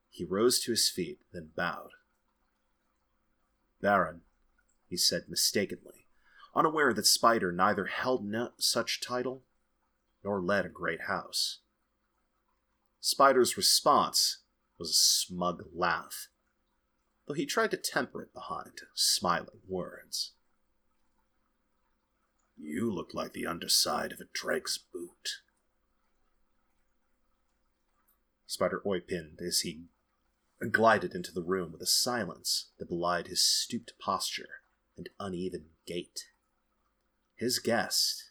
He rose to his feet, then bowed. Baron, he said mistakenly, unaware that Spider neither held no such title nor led a great house. Spider's response was a smug laugh, though he tried to temper it behind smiling words. You look like the underside of a dreg's boot. Spider oipinned as he glided into the room with a silence that belied his stooped posture and uneven gait. His guest,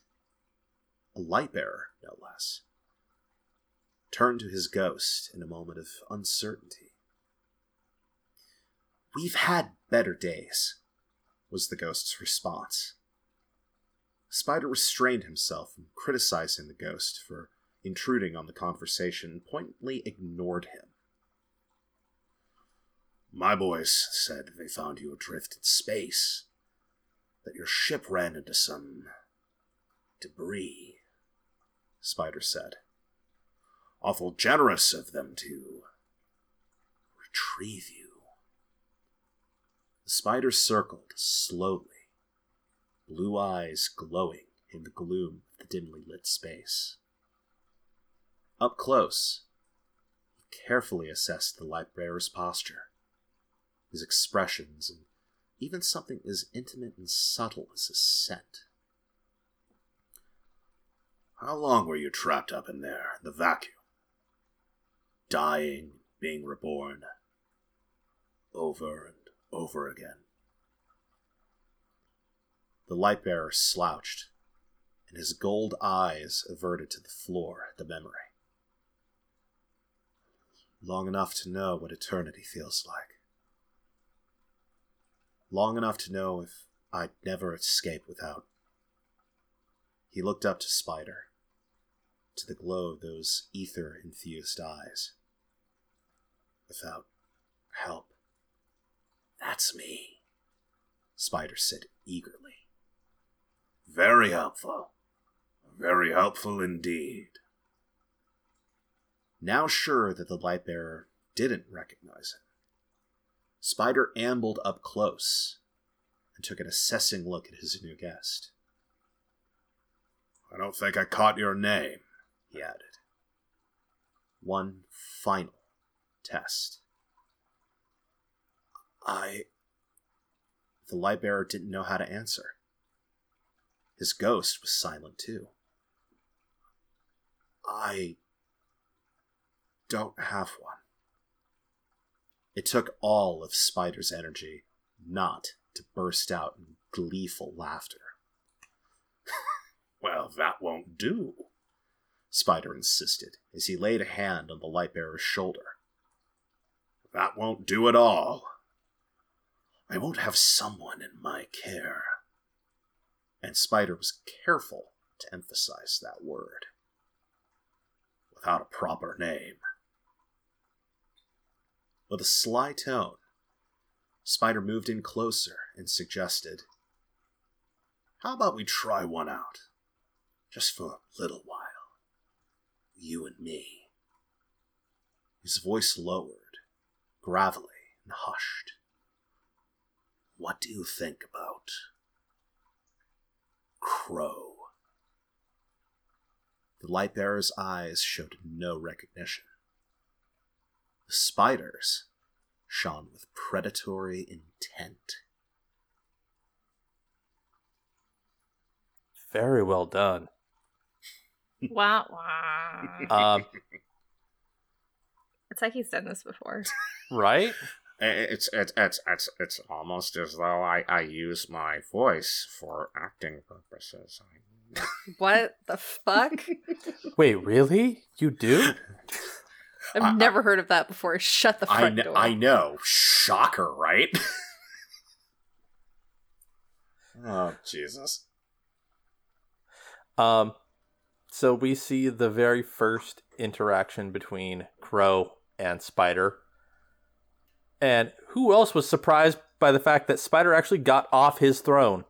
a light bearer no less, turned to his ghost in a moment of uncertainty. We've had better days, was the ghost's response. Spider restrained himself from criticizing the ghost for intruding on the conversation and pointedly ignored him. My boys said they found you adrift in space, that your ship ran into some debris, Spider said. Awful generous of them to retrieve you. The spider circled slowly, blue eyes glowing in the gloom of the dimly lit space. Up close, he carefully assessed the bearer's posture, his expressions, and even something as intimate and subtle as his scent. How long were you trapped up in there, in the vacuum? Dying, being reborn, over and over again. The light bearer slouched, and his gold eyes averted to the floor at the memory. Long enough to know what eternity feels like. Long enough to know if I'd never escape without. He looked up to Spider to the glow of those ether infused eyes. Without help. That's me, Spider said eagerly. Very helpful. Very helpful indeed. Now sure that the light bearer didn't recognize him, Spider ambled up close and took an assessing look at his new guest. I don't think I caught your name, he added. One final test. I. The light bearer didn't know how to answer. His ghost was silent too. I don't have one. It took all of Spider's energy not to burst out in gleeful laughter. well, that won't do, Spider insisted as he laid a hand on the light bearer's shoulder. That won't do at all. I won't have someone in my care. And Spider was careful to emphasize that word. Without a proper name. With a sly tone, Spider moved in closer and suggested, How about we try one out? Just for a little while you and me. His voice lowered, gravelly and hushed. What do you think about Crow? The light bearer's eyes showed no recognition. The spiders shone with predatory intent. Very well done. Wah wah. Um, It's like he's done this before. right? It's it's it's it's it's almost as though I I use my voice for acting purposes. What the fuck? Wait, really? You do? I've I- never heard of that before. Shut the I front kn- door. I know, shocker, right? oh Jesus! Um, so we see the very first interaction between Crow and Spider. And who else was surprised by the fact that Spider actually got off his throne?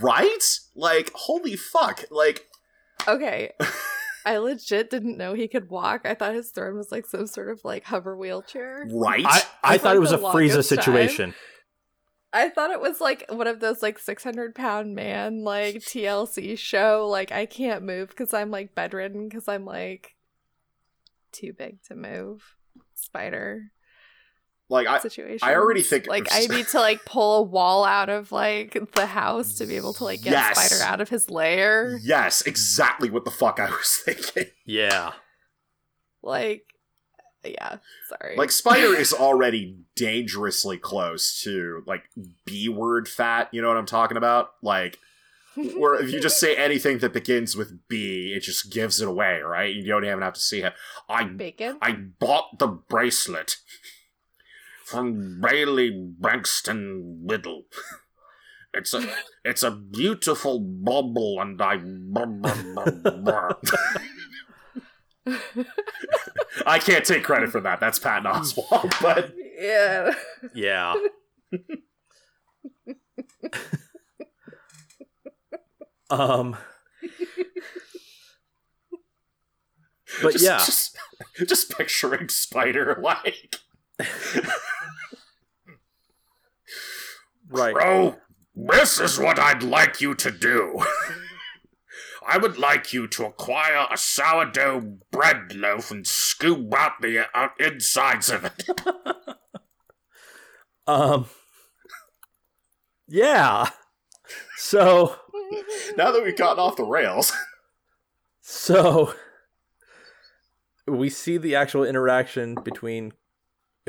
Right? Like, holy fuck! Like, Okay. I legit didn't know he could walk. I thought his throne was like some sort of like hover wheelchair. right? I, I For, thought like, it was a Frieza longest time. situation. I thought it was like one of those like 600 pound man like TLC show. Like I can't move because I'm like bedridden because I'm like too big to move. Spider like, I situation. already think like I need to like pull a wall out of like the house to be able to like get Yes. Spider out of his lair. yes, exactly what the fuck I was thinking. Yeah. Like, yeah, sorry. Like, Spider is already dangerously close to like B word fat. You know what I'm talking about? Like. Where if you just say anything that begins with B, it just gives it away, right? You don't even have to see it. I bacon. I bought the bracelet from Bailey Brankston Whittle. It's a it's a beautiful bubble, and I. I can't take credit for that. That's Patton Oswalt, but yeah. Yeah. Um But just, yeah. just, just picturing Spider like Right. Crow, this is what I'd like you to do. I would like you to acquire a sourdough bread loaf and scoop out the uh, insides of it. Um. Yeah. So now that we've gotten off the rails. so we see the actual interaction between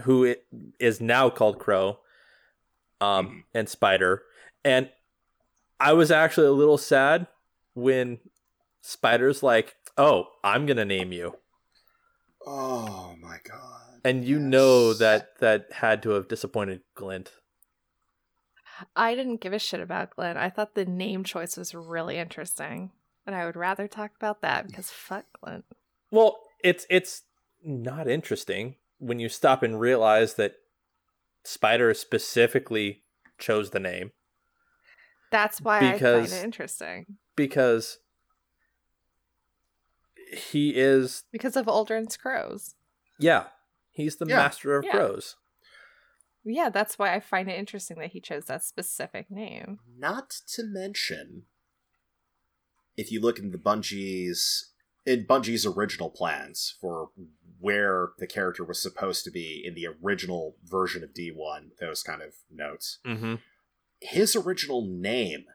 who it is now called Crow, um, and Spider, and I was actually a little sad when Spider's like, "Oh, I'm gonna name you," Oh my god. and you know that that had to have disappointed Glint. I didn't give a shit about Glenn. I thought the name choice was really interesting. And I would rather talk about that because fuck Glenn. Well, it's it's not interesting when you stop and realize that Spider specifically chose the name That's why I find it interesting. because he is Because of Uldren's crows. yeah, he's the Yeah. master of Yeah. crows. Yeah, that's why I find it interesting that he chose that specific name. Not to mention, if you look in the Bungie's in Bungie's original plans for where the character was supposed to be in the original version of D1, those kind of notes, Mm-hmm. his original name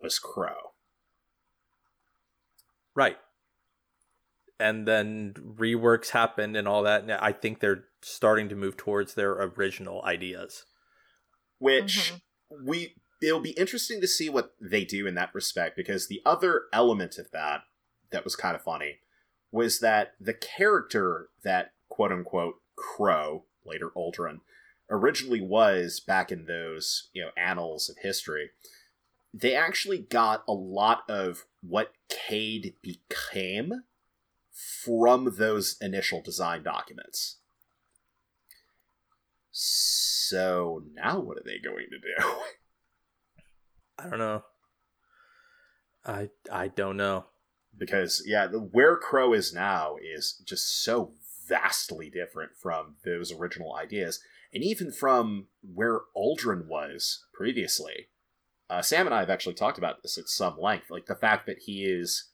was Crow. Right. And then reworks happened and all that. And I think they're starting to move towards their original ideas. Which Mhm. we it'll be interesting to see what they do in that respect because the other element of that that was kind of funny was that the character that quote unquote Crow, later Uldren, originally was back in those, you know, annals of history, they actually got a lot of what Cayde became from those initial design documents. So now what are they going to do? I don't know. I I don't know. because yeah, the where Crow is now is just so vastly different from those original ideas, and even from where Uldren was previously. Uh, Sam and I have actually talked about this at some length, like the fact that he is,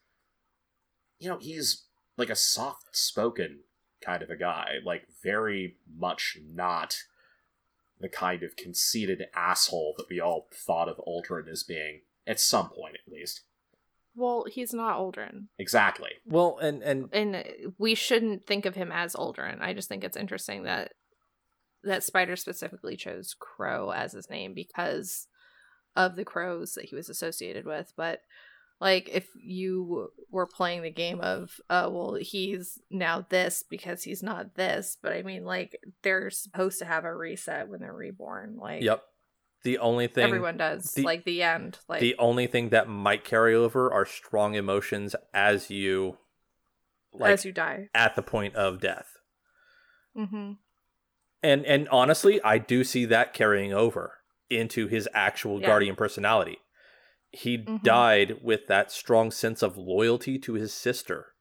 you know, he's like a soft-spoken kind of a guy, like very much not the kind of conceited asshole that we all thought of Uldren as being at some point, at least. Well, he's not Uldren. Exactly. Well, and and And we shouldn't think of him as Uldren. I just think it's interesting that that Spider specifically chose Crow as his name because of the crows that he was associated with. But like if you were playing the game of uh well he's now this because he's not this, but I mean like they're supposed to have a reset when they're reborn. Like yep. The only thing everyone does. the- like the end. Like the only thing that might carry over are strong emotions as you like as you die. at the point of death. Mm-hmm. And and honestly, I do see that carrying over into his actual Yeah. guardian personality. He Mhm. died with that strong sense of loyalty to his sister.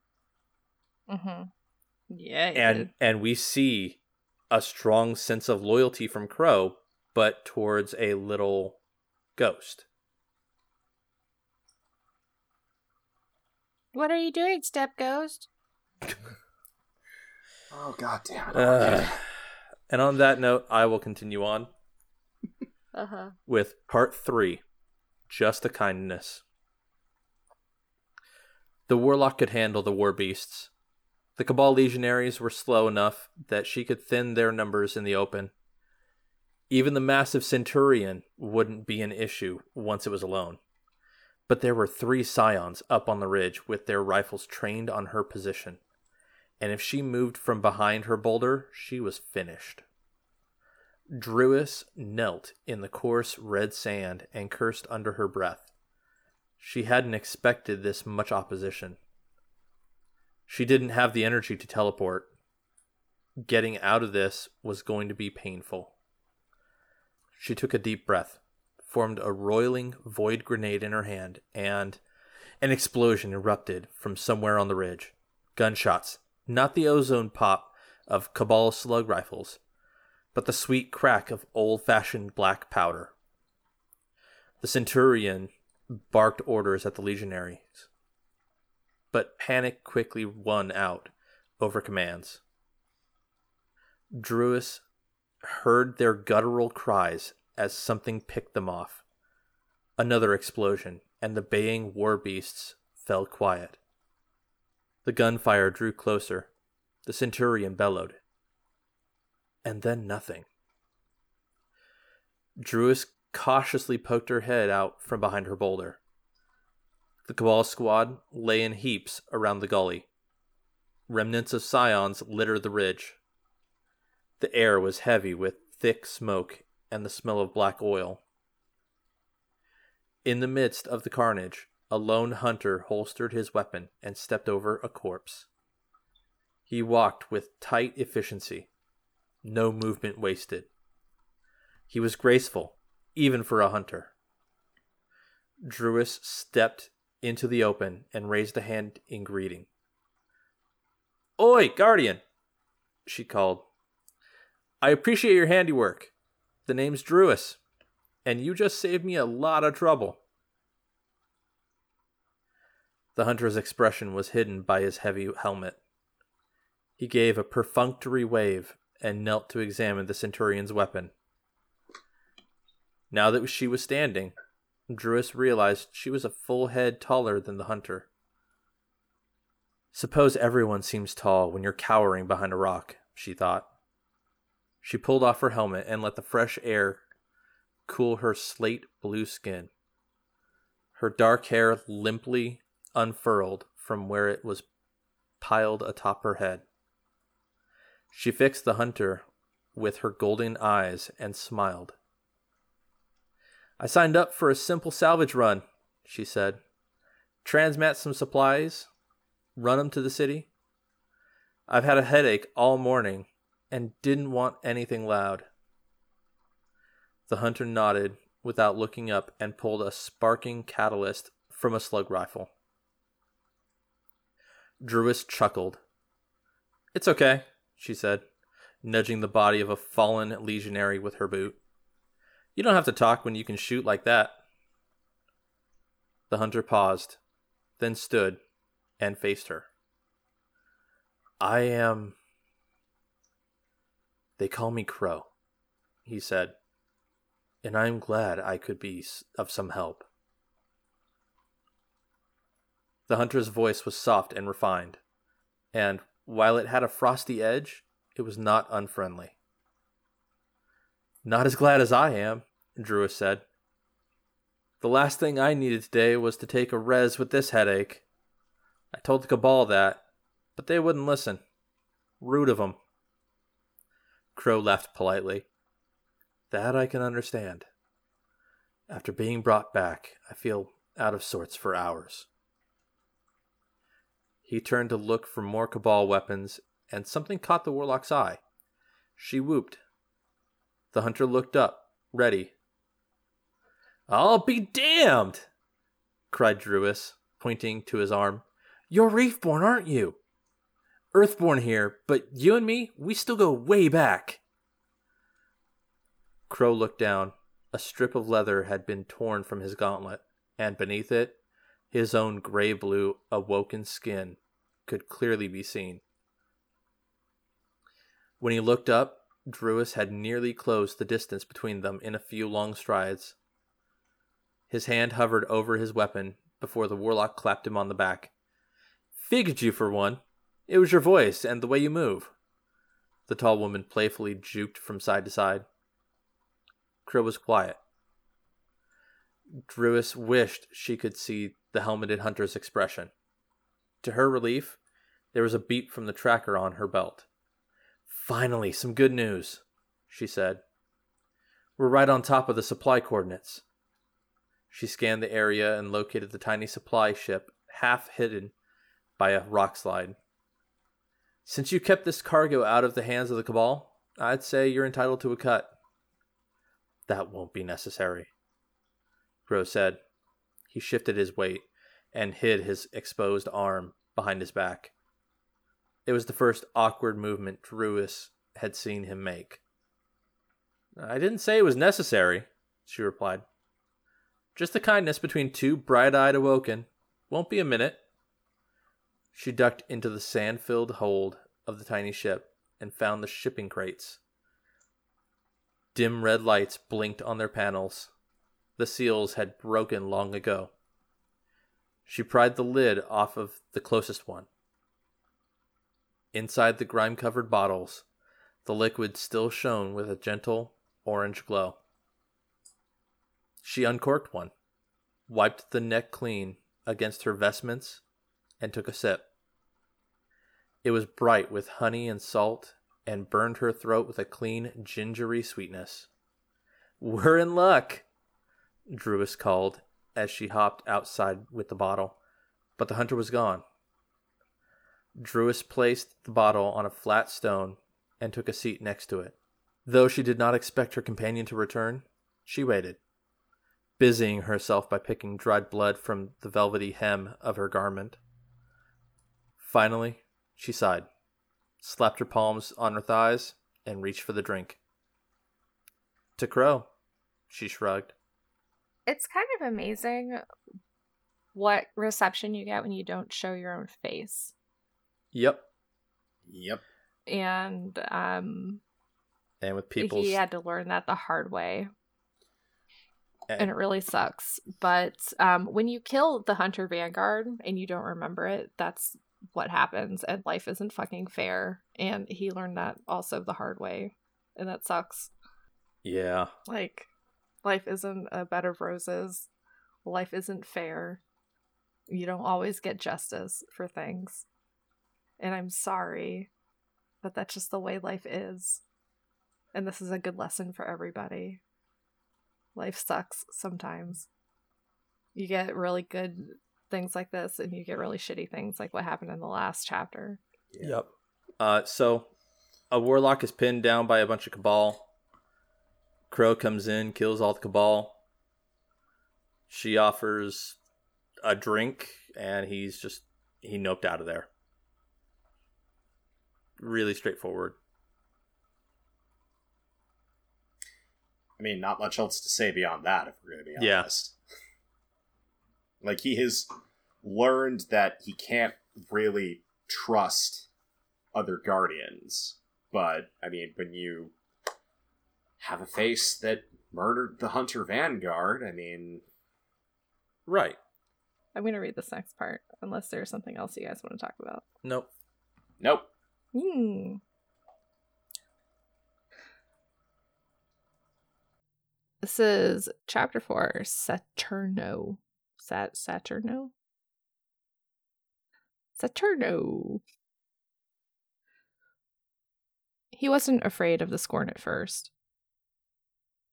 Mm-hmm. Yeah. and did. and we see a strong sense of loyalty from Crow, but towards a little ghost. What are you doing, Step Ghost? Oh god damn it. Ugh. and on that note, I will continue on Uh huh. with part three Just a Kindness. The warlock could handle the war beasts. The Cabal legionaries were slow enough that she could thin their numbers in the open. Even the massive Centurion wouldn't be an issue once it was alone. But there were three psions up on the ridge with their rifles trained on her position. And if she moved from behind her boulder, she was finished. Druis knelt in the coarse red sand and cursed under her breath. She hadn't expected this much opposition. She didn't have the energy to teleport. Getting out of this was going to be painful. She took a deep breath, formed a roiling void grenade in her hand, and an explosion erupted from somewhere on the ridge. Gunshots, not the ozone pop of Cabal slug rifles, but the sweet crack of old fashioned black powder. The centurion barked orders at the legionaries, but panic quickly won out over commands. Druis heard their guttural cries as something picked them off. Another explosion, and the baying war beasts fell quiet. The gunfire drew closer. The centurion bellowed. And then nothing. Druis cautiously poked her head out from behind her boulder. The Cabal squad lay in heaps around the gully. Remnants of psions littered the ridge. The air was heavy with thick smoke and the smell of black oil. In the midst of the carnage, a lone hunter holstered his weapon and stepped over a corpse. He walked with tight efficiency, no movement wasted. He was graceful, even for a hunter. Druis stepped into the open and raised a hand in greeting. Oi, Guardian! she called. I appreciate your handiwork. The name's Druis, and you just saved me a lot of trouble. The hunter's expression was hidden by his heavy helmet. He gave a perfunctory wave and knelt to examine the centurion's weapon. Now that she was standing, Druis realized she was a full head taller than the hunter. Suppose everyone seems tall when you're cowering behind a rock, she thought. She pulled off her helmet and let the fresh air cool her slate blue skin. Her dark hair limply unfurled from where it was piled atop her head. She fixed the hunter with her golden eyes and smiled. I signed up for a simple salvage run, she said. Transmat some supplies, run them to the city. I've had a headache all morning and didn't want anything loud. The hunter nodded without looking up and pulled a sparking catalyst from a slug rifle. Druis chuckled. It's okay, she said, nudging the body of a fallen legionary with her boot. You don't have to talk when you can shoot like that. The hunter paused, then stood and faced her. I am they call me Crow, he said, and I am glad I could be of some help. The hunter's voice was soft and refined, and while it had a frosty edge, it was not unfriendly. Not as glad as I am, Druis said. The last thing I needed today was to take a res with this headache. I told the Cabal that, but they wouldn't listen. Rude of 'em. Crow laughed politely. That I can understand. After being brought back, I feel out of sorts for hours. He turned to look for more Cabal weapons, and something caught the Warlock's eye. She whooped. The hunter looked up, ready. I'll be damned! cried Druis, pointing to his arm. You're Reefborn, aren't you? Earthborn here, but you and me, we still go way back. Crow looked down. A strip of leather had been torn from his gauntlet, and beneath it, his own gray blue, awoken skin could clearly be seen. When he looked up, Druis had nearly closed the distance between them in a few long strides. His hand hovered over his weapon before the warlock clapped him on the back. Figured you for one, it was your voice and the way you move. The tall woman playfully juked from side to side. Crow was quiet. Druis wished she could see the helmeted hunter's expression. To her relief, there was a beep from the tracker on her belt. Finally, some good news, she said. We're right on top of the supply coordinates. She scanned the area and located the tiny supply ship, half hidden by a rock slide. Since you kept this cargo out of the hands of the Cabal, I'd say you're entitled to a cut. That won't be necessary, Crow said. He shifted his weight and hid his exposed arm behind his back. It was the first awkward movement Druis had seen him make. I didn't say it was necessary, she replied. Just the kindness between two bright eyed awoken. Won't be a minute. She ducked into the sand filled hold of the tiny ship and found the shipping crates. Dim red lights blinked on their panels. The seals had broken long ago. She pried the lid off of the closest one. Inside the grime covered bottles, the liquid still shone with a gentle orange glow. She uncorked one, wiped the neck clean against her vestments, and took a sip. It was bright with honey and salt and burned her throat with a clean, gingery sweetness. We're in luck, Druis called as she hopped outside with the bottle, but the hunter was gone. Druis placed the bottle on a flat stone and took a seat next to it. Though she did not expect her companion to return, she waited, busying herself by picking dried blood from the velvety hem of her garment. Finally, she sighed, slapped her palms on her thighs, and reached for the drink. To Crow, she shrugged. It's kind of amazing what reception you get when you don't show your own face. Yep. Yep. And um And with people he had to learn that the hard way. Eh. And it really sucks. But um when you kill the hunter vanguard and you don't remember it, that's what happens and life isn't fucking fair and he learned that also the hard way and that sucks. Yeah. Like life isn't a bed of roses. Life isn't fair. You don't always get justice for things. And I'm sorry, but that's just the way life is. And this is a good lesson for everybody. Life sucks sometimes. You get really good things like this, and you get really shitty things like what happened in the last chapter. Yep. Uh, so a warlock is pinned down by a bunch of cabal. Crow comes in, kills all the cabal. She offers a drink, and he's just he noped out of there. Really straightforward. I mean, not much else to say beyond that, if we're going to be Yeah. honest. Like, he has learned that he can't really trust other guardians. But, I mean, when you have a face that murdered the Hunter Vanguard, I mean, Right. I'm going to read this next part, unless there's something else you guys want to talk about. Nope. nope. Hmm. This is chapter four, Saturno. Sat Saturno? Saturno. He wasn't afraid of the scorn at first.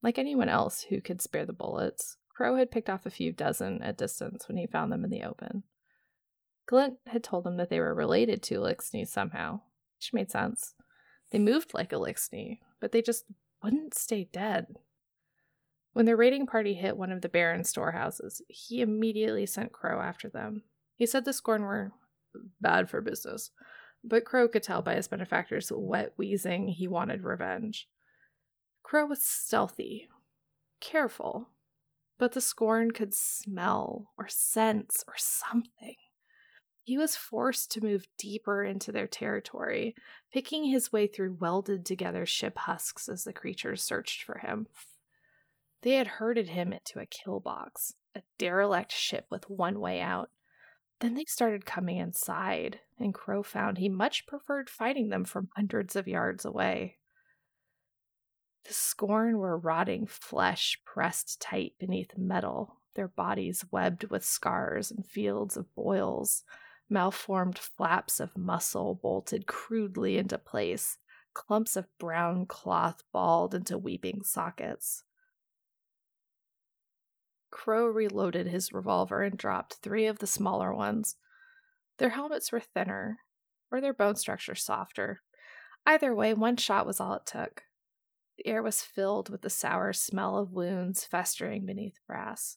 Like anyone else who could spare the bullets, Crow had picked off a few dozen at distance when he found them in the open. Glint had told him that they were related to Lixney somehow, which made sense. They moved like a Lixney, but they just wouldn't stay dead. When the raiding party hit one of the Baron's storehouses, he immediately sent Crow after them. He said the Scorn were bad for business, but Crow could tell by his benefactor's wet wheezing he wanted revenge. Crow was stealthy, careful, but the Scorn could smell or sense or something. He was forced to move deeper into their territory, picking his way through welded together ship husks as the creatures searched for him. They had herded him into a kill box, a derelict ship with one way out. Then they started coming inside, and Crow found he much preferred fighting them from hundreds of yards away. The scorn were rotting flesh pressed tight beneath metal, their bodies webbed with scars and fields of boils, malformed flaps of muscle bolted crudely into place, clumps of brown cloth balled into weeping sockets. Crow reloaded his revolver and dropped three of the smaller ones. Their helmets were thinner, or their bone structure softer. Either way, one shot was all it took. The air was filled with the sour smell of wounds festering beneath brass.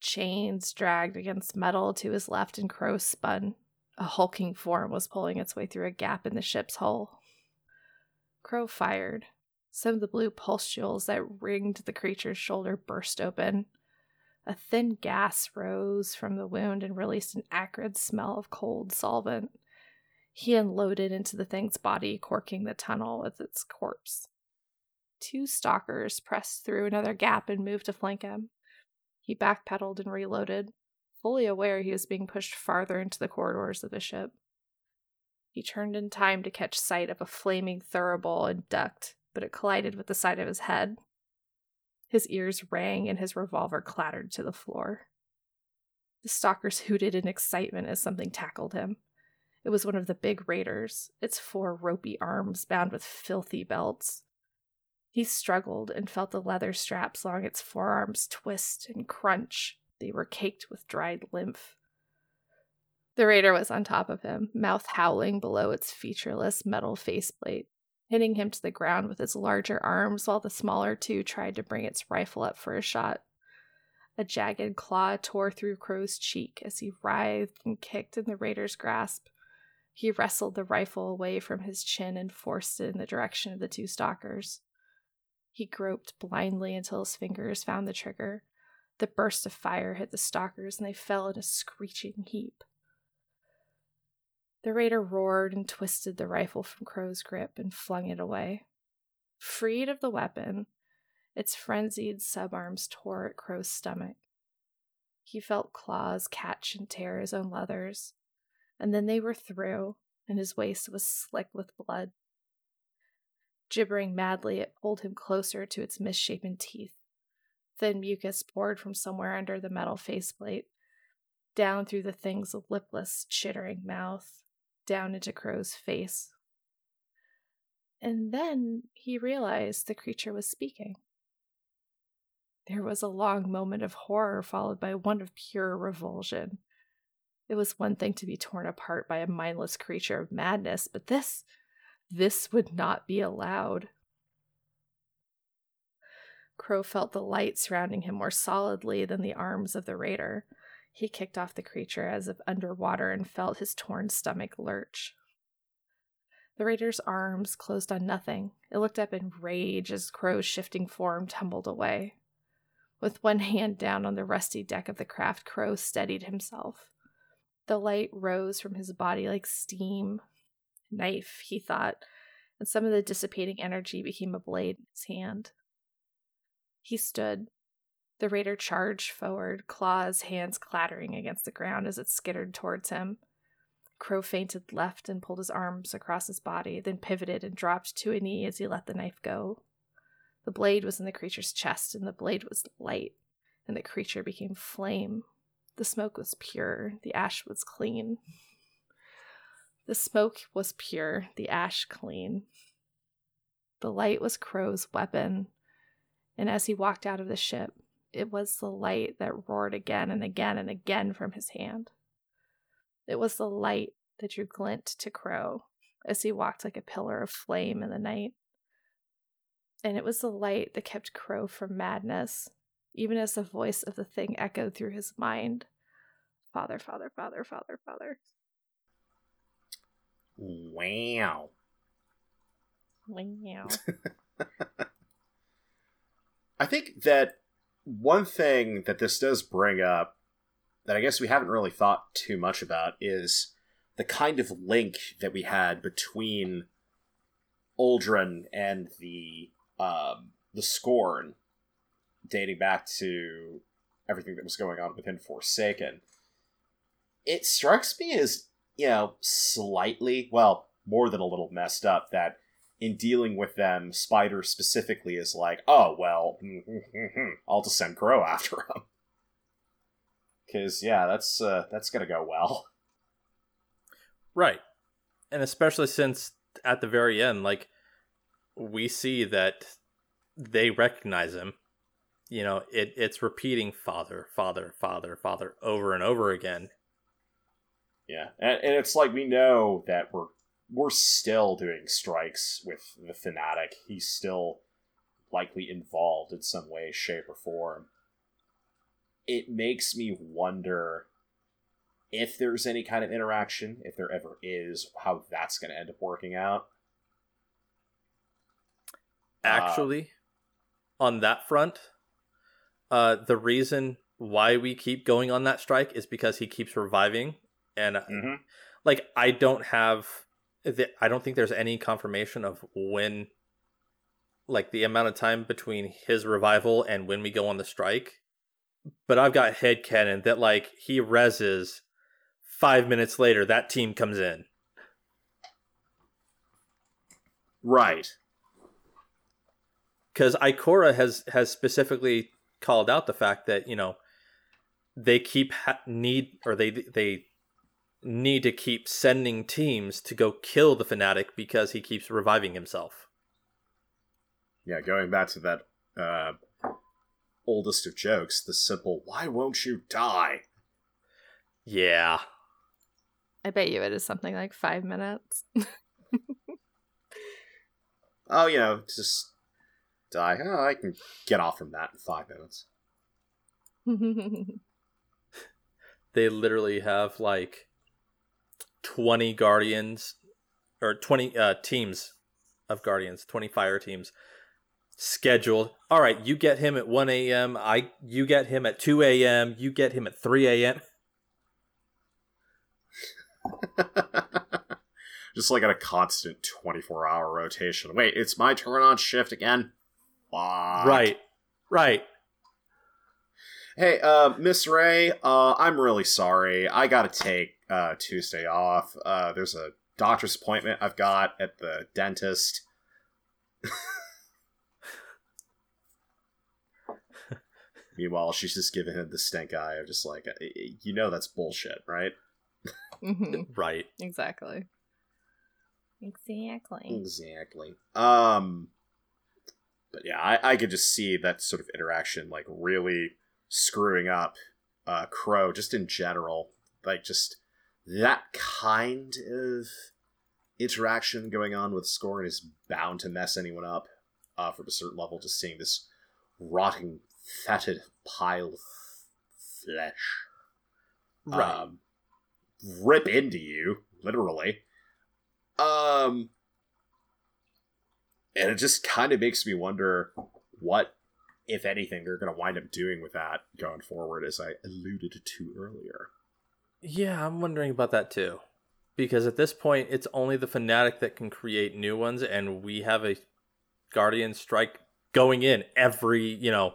Chains dragged against metal to his left, and Crow spun. A hulking form was pulling its way through a gap in the ship's hull. Crow fired, Some of the blue pustules that ringed the creature's shoulder burst open. A thin gas rose from the wound and released an acrid smell of cold solvent. He unloaded into the thing's body, corking the tunnel with its corpse. Two stalkers pressed through another gap and moved to flank him. He backpedaled and reloaded, fully aware he was being pushed farther into the corridors of the ship. He turned in time to catch sight of a flaming thurible and ducked, but it collided with the side of his head. His ears rang and his revolver clattered to the floor. The stalkers hooted in excitement as something tackled him. It was one of the big raiders, its four ropey arms bound with filthy belts. He struggled and felt the leather straps along its forearms twist and crunch. They were caked with dried lymph. The raider was on top of him, mouth howling below its featureless metal faceplate, hitting him to the ground with its larger arms while the smaller two tried to bring its rifle up for a shot. A jagged claw tore through Crow's cheek as he writhed and kicked in the raider's grasp. He wrestled the rifle away from his chin and forced it in the direction of the two stalkers. He groped blindly until his fingers found the trigger. The burst of fire hit the stalkers and they fell in a screeching heap. The raider roared and twisted the rifle from Crow's grip and flung it away. Freed of the weapon, its frenzied subarms tore at Crow's stomach. He felt claws catch and tear his own leathers, and then they were through, and his waist was slick with blood. Gibbering madly, it pulled him closer to its misshapen teeth. Thin mucus poured from somewhere under the metal faceplate, down through the thing's lipless, chittering mouth, down into Crow's face. And then he realized the creature was speaking. There was a long moment of horror, followed by one of pure revulsion. It was one thing to be torn apart by a mindless creature of madness, but this this would not be allowed. Crow felt the light surrounding him more solidly than the arms of the raider. He kicked off the creature as if underwater and felt his torn stomach lurch. The raider's arms closed on nothing. It looked up in rage as Crow's shifting form tumbled away. With one hand down on the rusty deck of the craft, Crow steadied himself. The light rose from his body like steam, knife, he thought, and some of the dissipating energy became a blade in his hand. He stood. The raider charged forward, claws, hands clattering against the ground as it skittered towards him. Crow fainted left and pulled his arms across his body, then pivoted and dropped to a knee as he let the knife go. The blade was in the creature's chest, and the blade was light, and the creature became flame. The smoke was pure, the ash was clean. The smoke was pure, the ash clean. The light was Crow's weapon, and as he walked out of the ship, it was the light that roared again and again and again from his hand. It was the light that drew glint to Crow as he walked like a pillar of flame in the night. And it was the light that kept Crow from madness, even as the voice of the thing echoed through his mind Father, Father, Father, Father, Father. Wow. Wow. I think that one thing that this does bring up that I guess we haven't really thought too much about is the kind of link that we had between Uldren and the um, the Scorn, dating back to everything that was going on within Forsaken. It strikes me as you know, slightly, well, more than a little messed up that in dealing with them, Spider specifically is like, oh, well, I'll just send Crow after him. Because, yeah, that's, uh, that's gonna go well. Right. And especially since at the very end, like, we see that they recognize him. You know, it, it's repeating father, father, father, father over and over again. Yeah, and, and it's like we know that we're we're still doing strikes with the fanatic. He's still likely involved in some way, shape, or form. It makes me wonder if there's any kind of interaction, if there ever is, how that's going to end up working out. Actually, on that front, uh, the reason why we keep going on that strike is because he keeps reviving, and Mhm. like I don't have, the, I don't think there's any confirmation of when, like the amount of time between his revival and when we go on the strike. But I've got head headcanon that like he reses, five minutes later that team comes in. Right. because Ikora has has specifically called out the fact that you know they keep ha- need or they they need to keep sending teams to go kill the fanatic because he keeps reviving himself. Yeah, going back to that uh, oldest of jokes, the simple "Why won't you die?" Yeah, I bet you it is something like five minutes. Oh, you know, just die. Oh, I can get off from that in five minutes. they literally have like twenty guardians or twenty uh, teams of guardians, twenty fire teams scheduled. All right, you get him at one a.m. I you get him at two a.m. You get him at three a.m. just like at a constant 24 hour rotation. Wait, it's my turn on shift again? Fuck. Right, right. Hey, uh, Miss Rey, uh, I'm really sorry. I gotta take uh, Tuesday off. Uh, there's a doctor's appointment I've got at the dentist. Meanwhile, she's just giving him the stink eye of just like, you know, that's bullshit, right? Mhm. Right. Exactly. Exactly. Exactly. Um, but yeah, I, I could just see that sort of interaction like really screwing up uh, Crow just in general. Like just that kind of interaction going on with Scorn is bound to mess anyone up uh, from a certain level. Just seeing this rotting, fetid pile of flesh Right. um, rip into you, literally. Um, and it just kind of makes me wonder what, if anything, they're going to wind up doing with that going forward, as I alluded to earlier. Yeah, I'm wondering about that too. Because at this point, it's only the fanatic that can create new ones, and we have a guardian strike going in every, you know,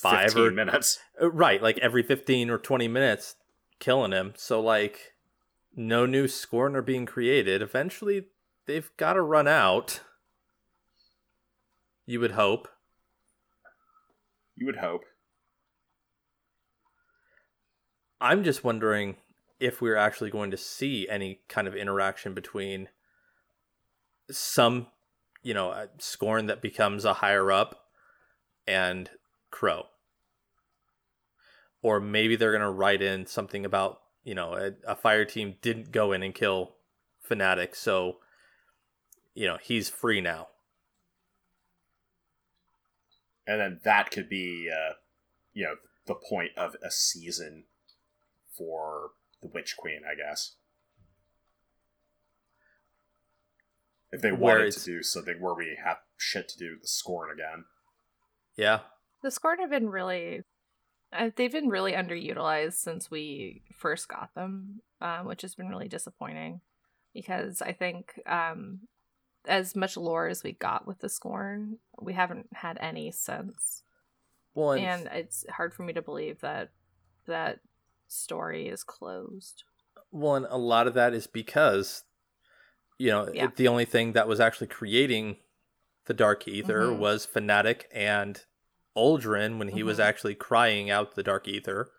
five or minutes. Uh, right, like every 15 or 20 minutes, killing him. So, like, no new scorn are being created. Eventually, they've got to run out. You would hope. You would hope. I'm just wondering if we're actually going to see any kind of interaction between some, you know, uh, scorn that becomes a higher up and Crow. Or maybe they're going to write in something about, you know, a, a fire team didn't go in and kill Fanatic, so, you know, he's free now. And then that could be, uh, you know, the point of a season for the Witch Queen, I guess. If they Where wanted to do something where we have shit to do with the Scorn again. Yeah. The Scorn have been really, uh, they've been really underutilized since we first got them, um, which has been really disappointing. Because I think, um, as much lore as we got with the Scorn, we haven't had any since, Well, and it's hard for me to believe that that story is closed. Well, and a lot of that is because, you know, Yeah. it, the only thing that was actually creating the Dark Ether Mhm. was Fanatic and Uldren when he was Mhm. actually crying out the Dark Ether.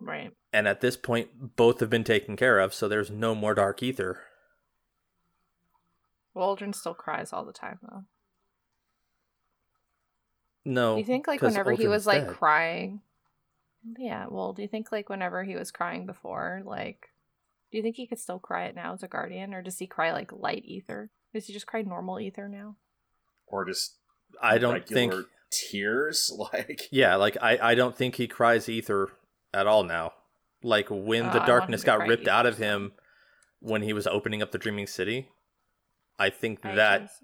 Right. And at this point, both have been taken care of, so there's no more Dark Ether. Waldron still cries all the time though. No. You think like, whenever he Uldren's was like dead. crying Yeah, well, do you think like whenever he was crying before, like do you think he could still cry it now as a guardian or does he cry like light ether? Does he just cry normal ether now? Or just I don't think. tears. Like Yeah, like I, I don't think he cries ether at all now. Like when Oh, the darkness got ripped ether out of him when he was opening up the Dreaming City, I think I that just-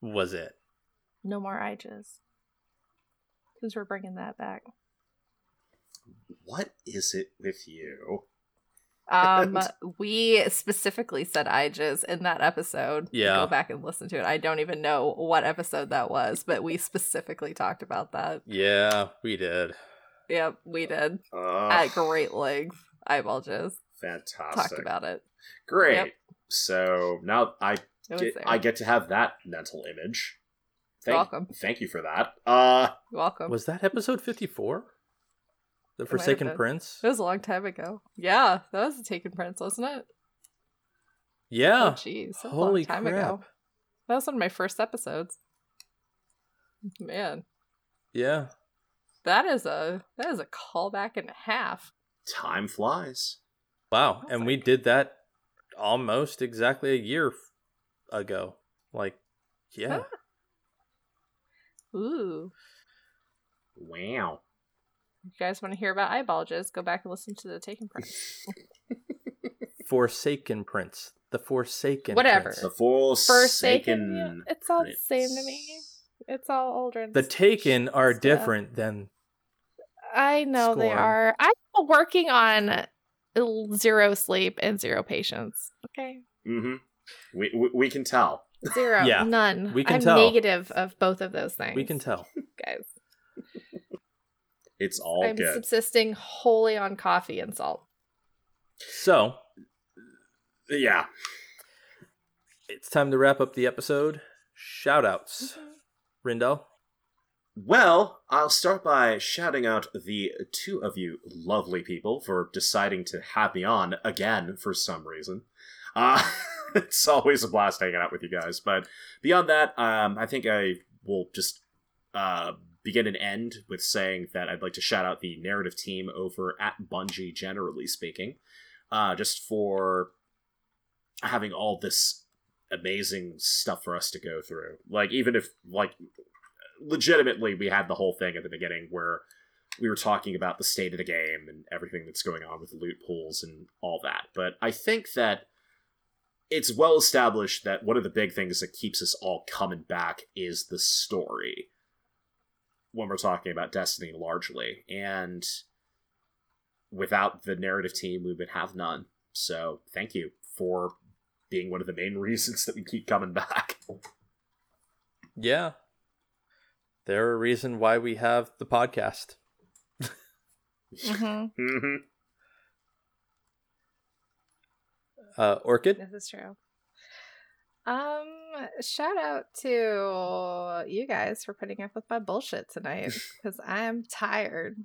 was it. No more Iges. Since we're bringing that back. What is it with you? Um, we specifically said Iges in that episode. Yeah. Go back and listen to it. I don't even know what episode that was, but we specifically talked about that. Yeah, we did. Yep, we did. Uh, At great length. Eyeball Jizz. fantastic. Talked about it. Great. Yep. So now I get. I get to have that mental image. Thank, Welcome. Thank you for that. Uh, You're welcome. Was that episode 54? The might have Forsaken. Prince? It was a long time ago. Yeah, that was the Taken Prince, wasn't it? Yeah. Oh, jeez. That was a Holy long time crap. ago. That was one of my first episodes. Man, Yeah. that is a that is a callback and a half. time flies. Wow. was And we did that almost exactly a year ago. Like, yeah. Ooh. Wow. You guys want to hear about eyeball jizz? Go back and listen to the Taken Prince. Forsaken Prince. The Forsaken Whatever. Prince. The Forsaken. Forsaken. yeah, It's all the same to me. It's all older. The Taken are stuff. different than. I know they are. I'm working on zero sleep and zero patience. Okay. Mm-hmm. We, we we can tell. Zero. Yeah, None. we can I'm tell. negative of both of those things. We can tell. guys. It's all I'm good. subsisting wholly on coffee and salt. So, yeah. it's time to wrap up the episode. Shout outs. Mm-hmm. Rindell. Well, I'll start by shouting out the two of you lovely people for deciding to have me on again for some reason. Uh, it's always a blast hanging out with you guys. But beyond that, um, I think I will just uh, begin and end with saying that I'd like to shout out the narrative team over at Bungie, generally speaking, uh, just for having all this amazing stuff for us to go through. Like, even if, like, legitimately we had the whole thing at the beginning where we were talking about the state of the game and everything that's going on with loot pools and all that. But I think that it's well established that one of the big things that keeps us all coming back is the story when we're talking about Destiny largely. And without the narrative team, we would have none. So thank you for being one of the main reasons that we keep coming back. Yeah. They're a reason why we have the podcast. Mm-hmm. hmm Uh, Orchid. This is true. Um, shout out to you guys for putting up with my bullshit tonight because I'm tired.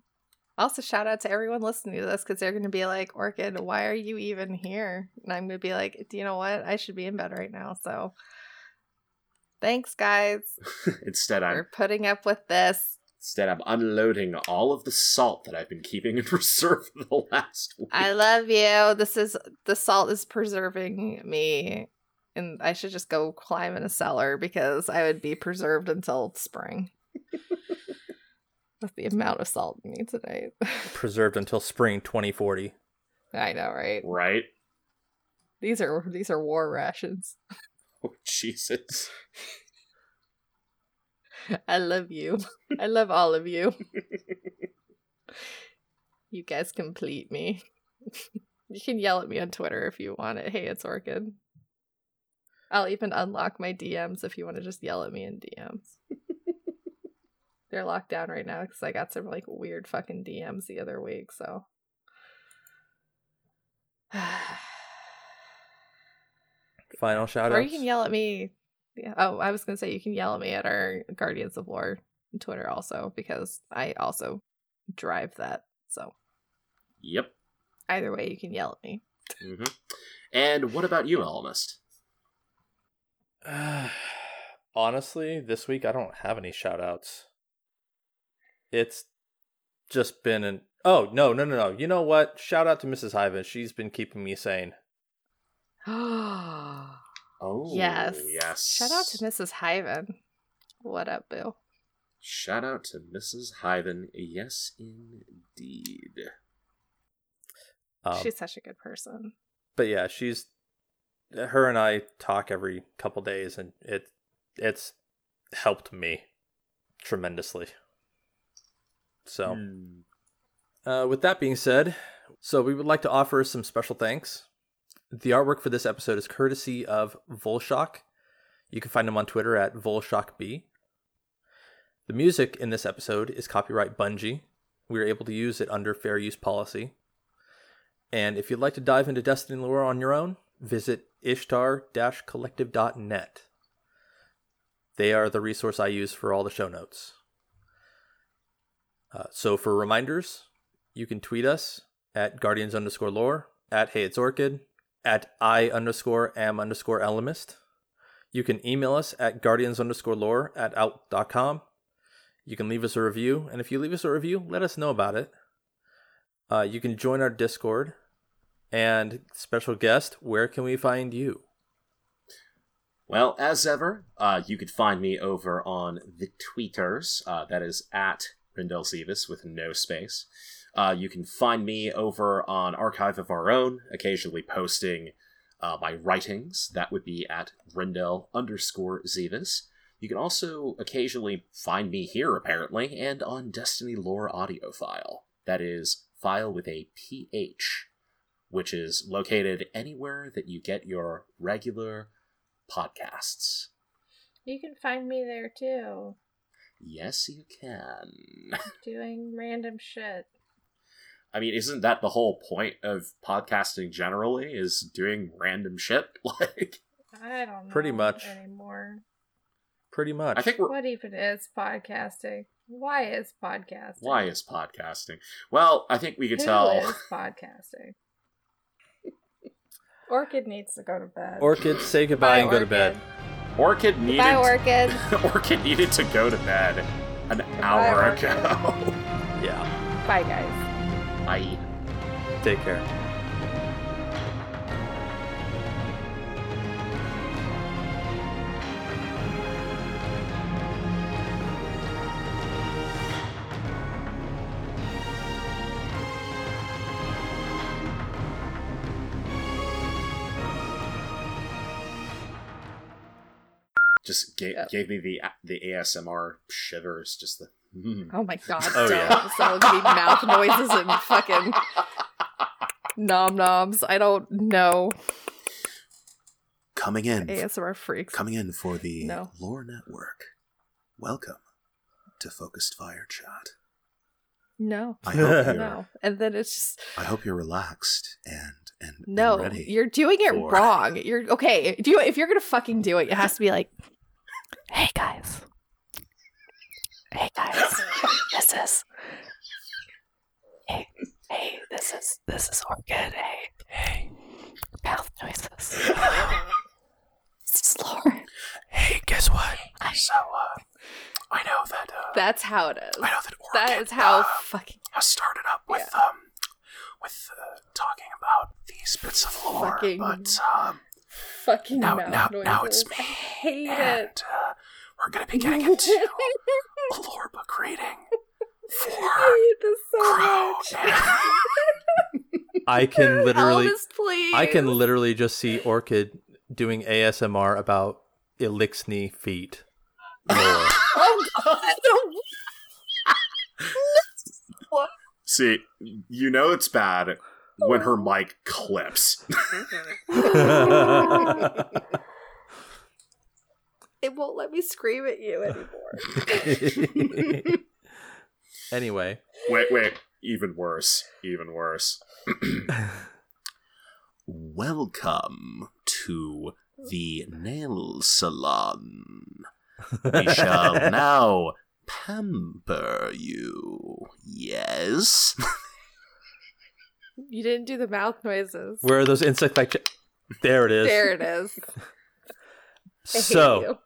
Also, shout out to everyone listening to this because they're going to be like, Orchid, why are you even here? And I'm going to be like, do you know what? I should be in bed right now. So, thanks, guys, Instead, I'm putting up with this. Instead, I'm unloading all of the salt that I've been keeping in reserve for the last week. I love you. This is the salt is preserving me. And I should just go climb in a cellar because I would be preserved until spring. With the amount of salt in me tonight. Preserved until spring 2040. I know, right? right? These are these are war rations. Oh, Jesus. I love you. I love all of you. You guys complete me. you can yell at me on Twitter if you want it. Hey, it's Orchid. I'll even unlock my DMs if you want to just yell at me in DMs. They're locked down right now because I got some like weird fucking DMs the other week, so. Final shout out. or you can yell at me. Yeah. Oh, I was gonna say you can yell at me at our Guardians of Lore Twitter also because I also drive that. So Yep. either way, you can yell at me. hmm And what about you, Elemist? Honestly, this week I don't have any shout outs. It's just been an. Oh, no, no, no, no. You know what? Shout out to Mrs. Hyven. She's been keeping me sane. Oh Oh, yes, yes. Shout out to Mrs. Hyven. What up, Bill? Shout out to Mrs. Hyven. Yes, indeed. Um, She's such a good person. but yeah, she's her and I talk every couple days, and it it's helped me tremendously. So, Hmm. uh, with that being said, so we would like to offer some special thanks. The artwork for this episode is courtesy of Volshock. You can find him on Twitter at VolshockB. The music in this episode is copyright Bungie. We are able to use it under fair use policy. And if you'd like to dive into Destiny lore on your own, visit ishtar-collective.net. They are the resource I use for all the show notes. Uh, so for reminders, you can tweet us at guardians underscore lore, at hey it's orchid, at i underscore am underscore elemist. You can email us at guardians underscore lore at out.com. You can leave us a review, and if you leave us a review, let us know about it. Uh, you can join our Discord. And special guest, where can we find you? Well, as ever, uh, you could find me over on the tweeters. Uh, that is at Rindel Zevis with no space. Uh, you can find me over on Archive of Our Own, occasionally posting uh, my writings. That would be at Rindel underscore Zevis. You can also occasionally find me here, apparently, and on Destiny Lore audio file. That is file with a PH, which is located anywhere that you get your regular podcasts. You can find me there too, Yes, you can. doing random shit. I mean, isn't that the whole point of podcasting generally? Is doing random shit? Like, I don't know Pretty much. anymore. Pretty much. I think we're. What even is podcasting? Why is podcasting? Why is podcasting? Well, I think we could Who tell. is podcasting? Orchid needs to go to bed. Orchid, say goodbye Bye, and go to bed. Orchid needed. Bye, Orchid. Orchid needed to go to bed an hour Orchid. ago. Yeah. Bye, guys. Bye. Take care. Just gave, Yep. gave me the the ASMR shivers. Just the. mm. Oh my god. Oh, don't. yeah. So it'll mouth noises and fucking nom noms. I don't know. Coming in. ASMR freaks. Coming in for the No. Lore Network. Welcome to Focused Fire Chat. No. I hope you're, No. And then it's just I hope you're relaxed and and, and no. ready. You're doing it for- wrong. You're okay. Do you, if you're gonna fucking do it, it has to be like, hey guys, hey guys, this is, hey, hey, this is this is Orchid. Hey, hey, mouth noises. this is Lauren. Hey, guess what? I- So, uh, I know that uh, That's how it is. I know that Orchid That is how uh, fucking has started up with um with uh, talking about these bits of lore, Fucking- but um fucking now- mouth now- noises. now it's me. I hate and it. uh, we're gonna be getting into a lore book reading for I hate this so Crow. much. I can literally Elvis, please. I can literally just see Orchid doing ASMR about Eliksni feet. Lore. Oh God! What? See, you know it's bad when her mic clips. It won't let me scream at you anymore. anyway, wait, wait, even worse, even worse. Welcome to the nail salon. We shall now pamper you. Yes? You didn't do the mouth noises. where are those insect like? There it is. There it is. So you.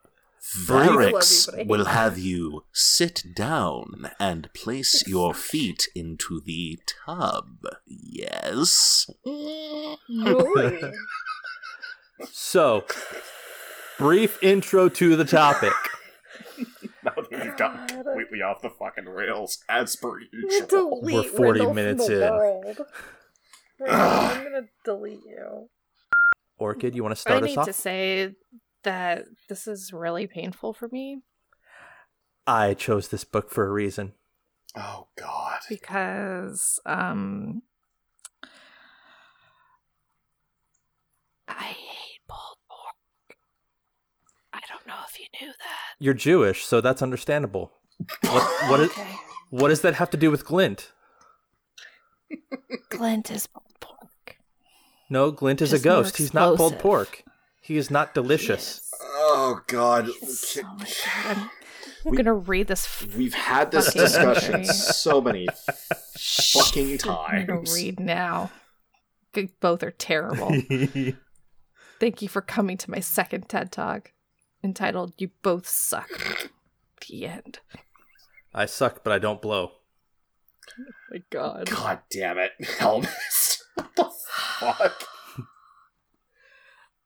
Variks I will have you sit down and place your feet into the tub. Yes? So brief intro to the topic. Now that we've gotten completely off the fucking rails, as per I'm usual. We're 40 minutes the in. World. I'm gonna delete you. Orchid, you want to I start us off? I need to say that this is really painful for me. I chose this book for a reason. Oh God. because um I hate pulled pork. I don't know if you knew that. You're Jewish, so that's understandable. What what is, Okay. what does that have to do with Glint? Glint is pulled pork. No, Glint is Just a ghost. He's not pulled pork. He is not delicious. Oh God. Yes. Oh my god. I'm, I'm gonna read this. f- We've had this discussion so many fucking times. I'm gonna read now. Both are terrible. Thank you for coming to my second TED Talk entitled You Both Suck. The end. I suck, but I don't blow. Oh my god. God damn it, Elemist. What the fuck?